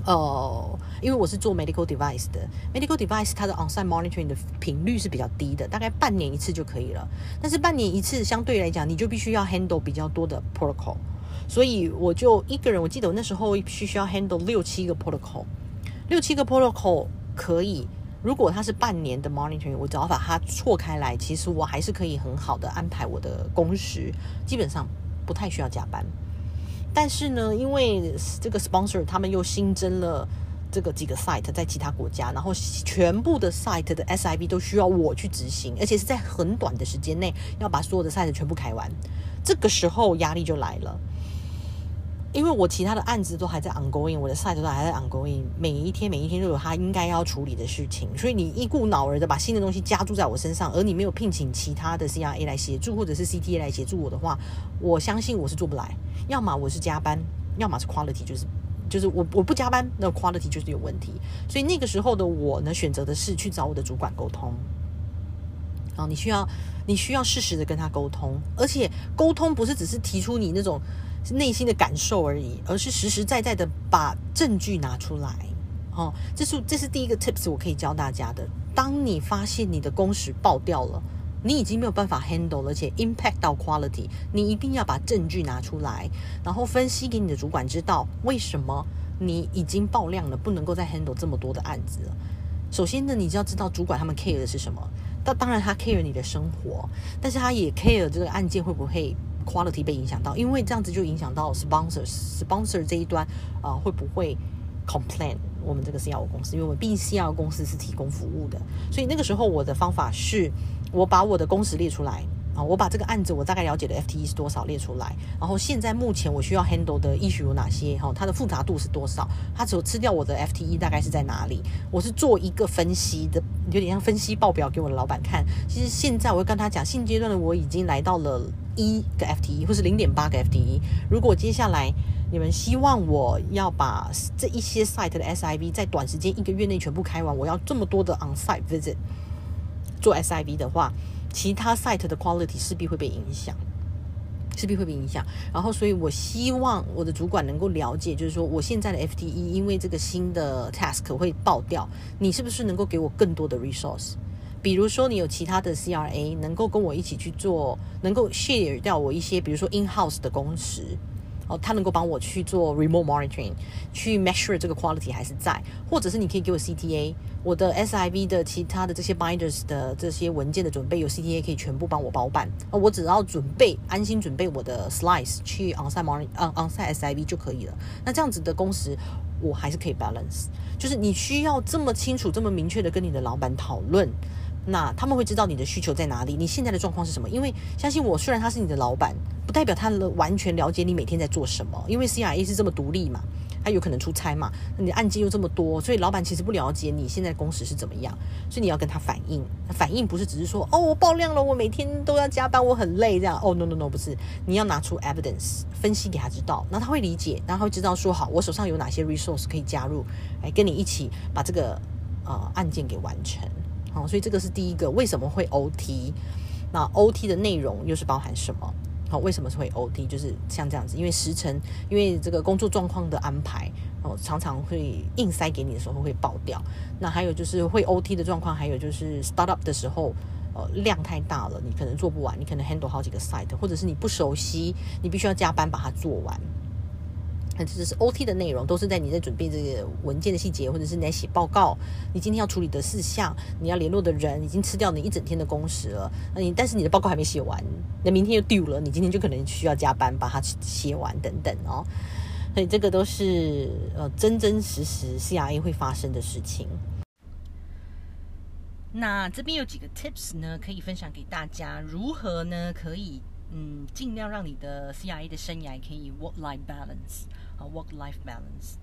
Speaker 1: 呃，因为我是做 medical device 的，medical device 它的 onsite monitoring 的频率是比较低的，大概半年一次就可以了。但是半年一次相对来讲，你就必须要 handle 比较多的 protocol。所以我就一个人，我记得我那时候必须要 handle 六七个 protocol，六七个 protocol 可以。如果它是半年的 monitoring，我只要把它错开来，其实我还是可以很好的安排我的工时，基本上。不太需要加班，但是呢，因为这个 sponsor 他们又新增了这个几个 site 在其他国家，然后全部的 site 的 SIB 都需要我去执行，而且是在很短的时间内要把所有的 site 全部开完。这个时候压力就来了。因为我其他的案子都还在 ongoing，我的 site 都还在 ongoing，每一天每一天都有他应该要处理的事情，所以你一股脑儿的把新的东西加注在我身上，而你没有聘请其他的 CRA 来协助，或者是 CTA 来协助我的话，我相信我是做不来。要么我是加班，要么是 quality 就是就是我我不加班，那 quality 就是有问题。所以那个时候的我呢，选择的是去找我的主管沟通。哦，你需要你需要适时的跟他沟通，而且沟通不是只是提出你那种。内心的感受而已，而是实实在在的把证据拿出来。哦，这是这是第一个 tips，我可以教大家的。当你发现你的工时爆掉了，你已经没有办法 handle，而且 impact 到 quality，你一定要把证据拿出来，然后分析给你的主管知道为什么你已经爆量了，不能够再 handle 这么多的案子了。首先呢，你就要知道主管他们 care 的是什么。那当然他 care 你的生活，但是他也 care 这个案件会不会。Quality 被影响到，因为这样子就影响到 sponsor，sponsor 这一端啊会不会 complain 我们这个 C R 公司？因为我们毕竟 C R 公司是提供服务的，所以那个时候我的方法是，我把我的工时列出来。啊，我把这个案子我大概了解的 FTE 是多少列出来，然后现在目前我需要 handle 的 issue 有哪些？哈，它的复杂度是多少？它只有吃掉我的 FTE 大概是在哪里？我是做一个分析的，有点像分析报表给我的老板看。其实现在我会跟他讲，现阶段的我已经来到了一个 FTE 或是零点八个 FTE。如果接下来你们希望我要把这一些 site 的 SIV 在短时间一个月内全部开完，我要这么多的 onsite visit 做 SIV 的话。其他 site 的 quality 势必会被影响，势必会被影响。然后，所以我希望我的主管能够了解，就是说，我现在的 FTE 因为这个新的 task 会爆掉，你是不是能够给我更多的 resource？比如说，你有其他的 CRA 能够跟我一起去做，能够 share 掉我一些，比如说 in house 的工时。哦，他能够帮我去做 remote monitoring，去 measure 这个 quality 还是在，或者是你可以给我 CTA，我的 SIV 的其他的这些 binders 的这些文件的准备，有 CTA 可以全部帮我包办，哦，我只要准备安心准备我的 slice 去 onsite monitor，嗯，onsite SIV 就可以了。那这样子的工时，我还是可以 balance。就是你需要这么清楚、这么明确的跟你的老板讨论。那他们会知道你的需求在哪里，你现在的状况是什么？因为相信我，虽然他是你的老板，不代表他完全了解你每天在做什么。因为 C R A 是这么独立嘛，他有可能出差嘛，你的案件又这么多，所以老板其实不了解你现在工时是怎么样，所以你要跟他反映。反映不是只是说哦，我爆量了，我每天都要加班，我很累这样。哦，no no no，不是，你要拿出 evidence 分析给他知道，那他会理解，然后会知道说好，我手上有哪些 resource 可以加入，来跟你一起把这个呃案件给完成。好，所以这个是第一个，为什么会 OT？那 OT 的内容又是包含什么？好，为什么会 OT？就是像这样子，因为时辰，因为这个工作状况的安排，哦，常常会硬塞给你的时候会爆掉。那还有就是会 OT 的状况，还有就是 startup 的时候，呃，量太大了，你可能做不完，你可能 handle 好几个 site，或者是你不熟悉，你必须要加班把它做完。那这是 OT 的内容，都是在你在准备这个文件的细节，或者是你在写报告，你今天要处理的事项，你要联络的人，已经吃掉你一整天的工时了。那你但是你的报告还没写完，那明天又丢了，你今天就可能需要加班把它写完等等哦。所以这个都是呃真真实实 CRA 会发生的事情。那这边有几个 tips 呢，可以分享给大家，如何呢可以嗯尽量让你的 CRA 的生涯可以 work-life balance 啊。Work-life balance。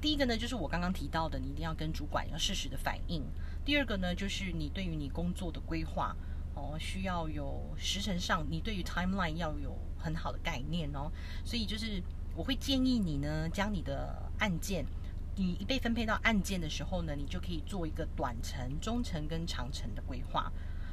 Speaker 1: 第一个呢，就是我刚刚提到的，你一定要跟主管要适时的反应。第二个呢，就是你对于你工作的规划哦，需要有时程上，你对于 timeline 要有很好的概念哦。所以就是我会建议你呢，将你的案件，你一被分配到案件的时候呢，你就可以做一个短程、中程跟长程的规划。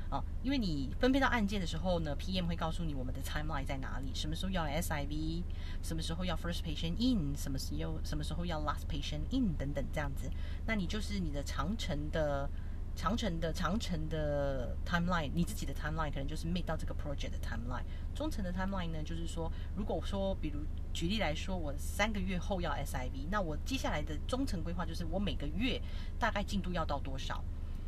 Speaker 1: 啊，因为你分配到案件的时候呢，PM 会告诉你我们的 timeline 在哪里，什么时候要 SIV，什么时候要 first patient in，什么时候什么时候要 last patient in 等等这样子。那你就是你的长程的、长程的、长程的 timeline，你自己的 timeline 可能就是 made 到这个 project 的 timeline。中程的 timeline 呢，就是说，如果说比如举例来说，我三个月后要 SIV，那我接下来的中程规划就是我每个月大概进度要到多少。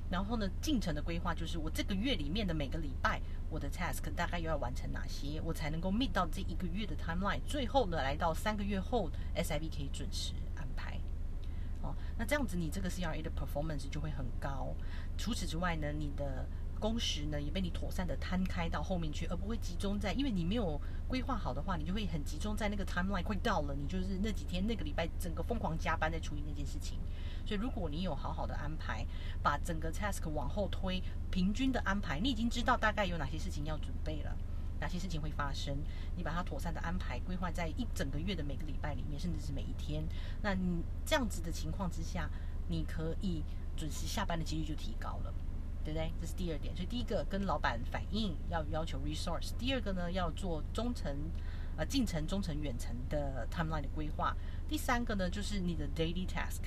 Speaker 1: 然后呢，进程的规划就是我这个月里面的每个礼拜，我的 task 大概又要完成哪些，我才能够 meet 到这一个月的 timeline。最后呢，来到三个月后，SIB 可以准时安排。哦，那这样子你这个 CRA 的 performance 就会很高。除此之外呢，你的工时呢也被你妥善的摊开到后面去，而不会集中在，因为你没有规划好的话，你就会很集中在那个 timeline 快到了，你就是那几天那个礼拜整个疯狂加班在处理那件事情。所以如果你有好好的安排，把整个 task 往后推，平均的安排，你已经知道大概有哪些事情要准备了，哪些事情会发生，你把它妥善的安排规划在一整个月的每个礼拜里面，甚至是每一天。那你这样子的情况之下，你可以准时下班的几率就提高了。对不对？这是第二点。所以第一个跟老板反映要要求 resource，第二个呢要做中程、呃近程、中程、远程的 timeline 的规划。第三个呢就是你的 daily task，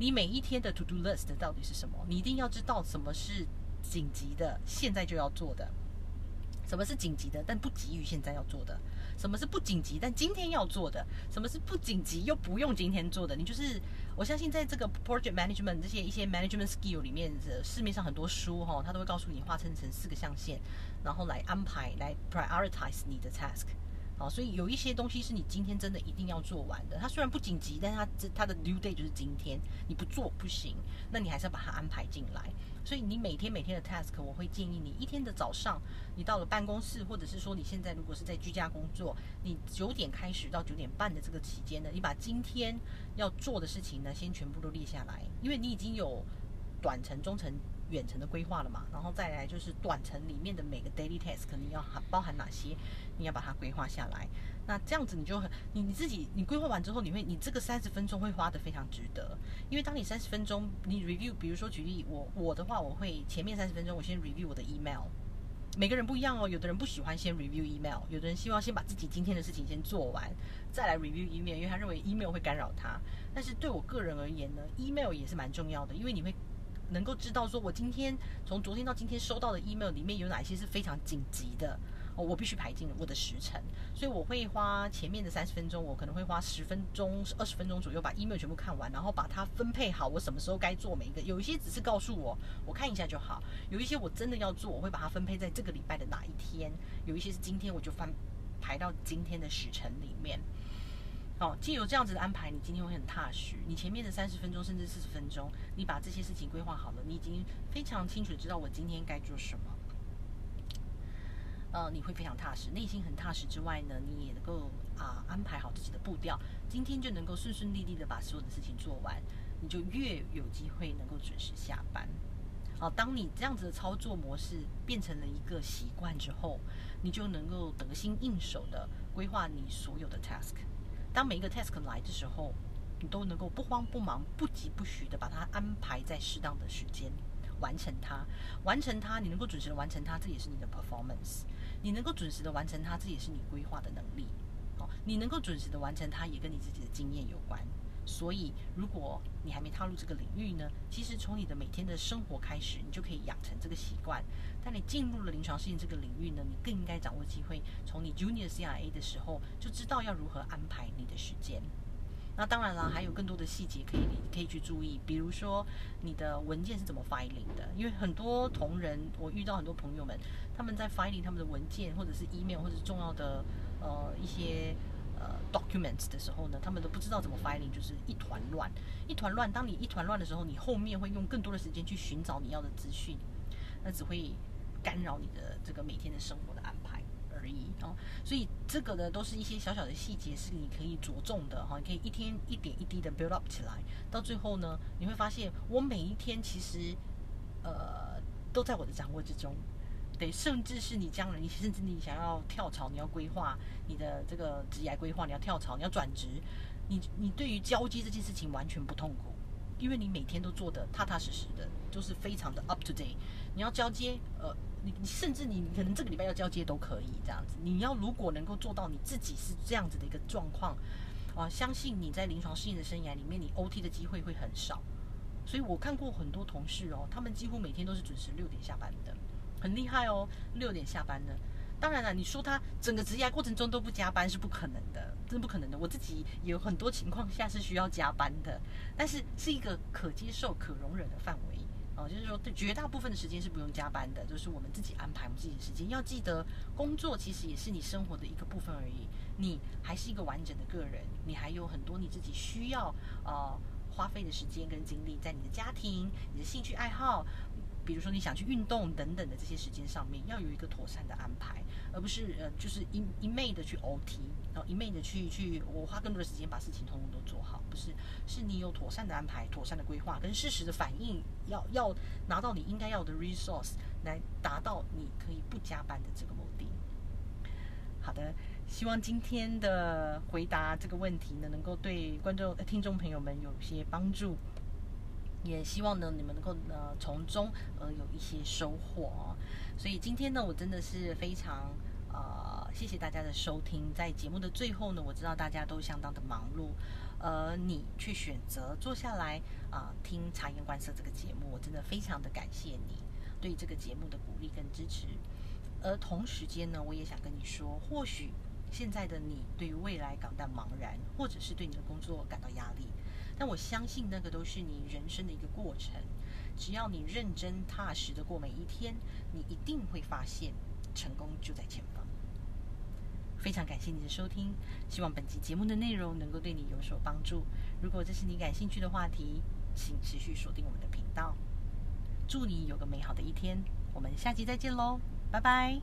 Speaker 1: 你每一天的 to do list 到底是什么？你一定要知道什么是紧急的，现在就要做的。什么是紧急的，但不急于现在要做的？什么是不紧急但今天要做的？什么是不紧急又不用今天做的？你就是我相信，在这个 project management 这些一些 management skill 里面的，市面上很多书哈，它都会告诉你划分成四个象限，然后来安排来 prioritize 你的 task。好，所以有一些东西是你今天真的一定要做完的。它虽然不紧急，但是它它的 due day 就是今天，你不做不行。那你还是要把它安排进来。所以你每天每天的 task，我会建议你一天的早上，你到了办公室，或者是说你现在如果是在居家工作，你九点开始到九点半的这个期间呢，你把今天要做的事情呢，先全部都列下来，因为你已经有短程、中程。远程的规划了嘛，然后再来就是短程里面的每个 daily task，你要含包含哪些，你要把它规划下来。那这样子你就很你你自己你规划完之后，你会你这个三十分钟会花的非常值得，因为当你三十分钟你 review，比如说举例我我的话，我会前面三十分钟我先 review 我的 email，每个人不一样哦，有的人不喜欢先 review email，有的人希望先把自己今天的事情先做完，再来 review email，因为他认为 email 会干扰他。但是对我个人而言呢，email 也是蛮重要的，因为你会。能够知道说，我今天从昨天到今天收到的 email 里面有哪些是非常紧急的哦，我必须排进我的时辰，所以我会花前面的三十分钟，我可能会花十分钟、二十分钟左右把 email 全部看完，然后把它分配好，我什么时候该做每一个。有一些只是告诉我，我看一下就好；有一些我真的要做，我会把它分配在这个礼拜的哪一天；有一些是今天，我就翻排到今天的时辰里面。哦，既有这样子的安排，你今天会很踏实。你前面的三十分钟甚至四十分钟，你把这些事情规划好了，你已经非常清楚知道我今天该做什么。呃，你会非常踏实，内心很踏实之外呢，你也能够啊安排好自己的步调，今天就能够顺顺利利的把所有的事情做完，你就越有机会能够准时下班。好，当你这样子的操作模式变成了一个习惯之后，你就能够得心应手的规划你所有的 task。当每一个 task 来的时候，你都能够不慌不忙、不急不徐的把它安排在适当的时间完成它。完成它，你能够准时的完成它，这也是你的 performance。你能够准时的完成它，这也是你规划的能力。哦，你能够准时的完成它，也跟你自己的经验有关。所以，如果你还没踏入这个领域呢，其实从你的每天的生活开始，你就可以养成这个习惯。当你进入了临床试验这个领域呢，你更应该掌握机会，从你 Junior CRA 的时候就知道要如何安排你的时间。那当然了，还有更多的细节可以可以去注意，比如说你的文件是怎么 filing 的，因为很多同仁，我遇到很多朋友们，他们在 filing 他们的文件，或者是 email，或者是重要的呃一些。，documents 的时候呢，他们都不知道怎么 filing，就是一团乱，一团乱。当你一团乱的时候，你后面会用更多的时间去寻找你要的资讯，那只会干扰你的这个每天的生活的安排而已哦。所以这个呢，都是一些小小的细节，是你可以着重的哈。你可以一天一点一滴的 build up 起来，到最后呢，你会发现我每一天其实呃都在我的掌握之中。对，甚至是你将来，你甚至你想要跳槽，你要规划你的这个职业规划，你要跳槽，你要转职，你你对于交接这件事情完全不痛苦，因为你每天都做的踏踏实实的，都是非常的 up to date。你要交接，呃，你你甚至你可能这个礼拜要交接都可以这样子。你要如果能够做到你自己是这样子的一个状况，啊，相信你在临床试验的生涯里面，你 OT 的机会会很少。所以我看过很多同事哦，他们几乎每天都是准时六点下班的。很厉害哦，六点下班的。当然了，你说他整个职业过程中都不加班是不可能的，真不可能的。我自己有很多情况下是需要加班的，但是是一个可接受、可容忍的范围哦，就是说对绝大部分的时间是不用加班的，就是我们自己安排我们自己的时间。要记得，工作其实也是你生活的一个部分而已，你还是一个完整的个人，你还有很多你自己需要呃花费的时间跟精力在你的家庭、你的兴趣爱好。比如说你想去运动等等的这些时间上面，要有一个妥善的安排，而不是呃就是一一昧的去 OT，然后一昧的去去我花更多的时间把事情通通都做好，不是，是你有妥善的安排、妥善的规划跟适时的反应，要要拿到你应该要的 resource 来达到你可以不加班的这个目的。好的，希望今天的回答这个问题呢，能够对观众、听众朋友们有些帮助。也希望呢，你们能够呃从中呃有一些收获哦。所以今天呢，我真的是非常呃谢谢大家的收听。在节目的最后呢，我知道大家都相当的忙碌，呃，你去选择坐下来啊听察言观色这个节目，我真的非常的感谢你对这个节目的鼓励跟支持。而同时间呢，我也想跟你说，或许现在的你对于未来感到茫然，或者是对你的工作感到压力。但我相信那个都是你人生的一个过程，只要你认真踏实的过每一天，你一定会发现成功就在前方。非常感谢你的收听，希望本期节目的内容能够对你有所帮助。如果这是你感兴趣的话题，请持续锁定我们的频道。祝你有个美好的一天，我们下期再见喽，拜拜。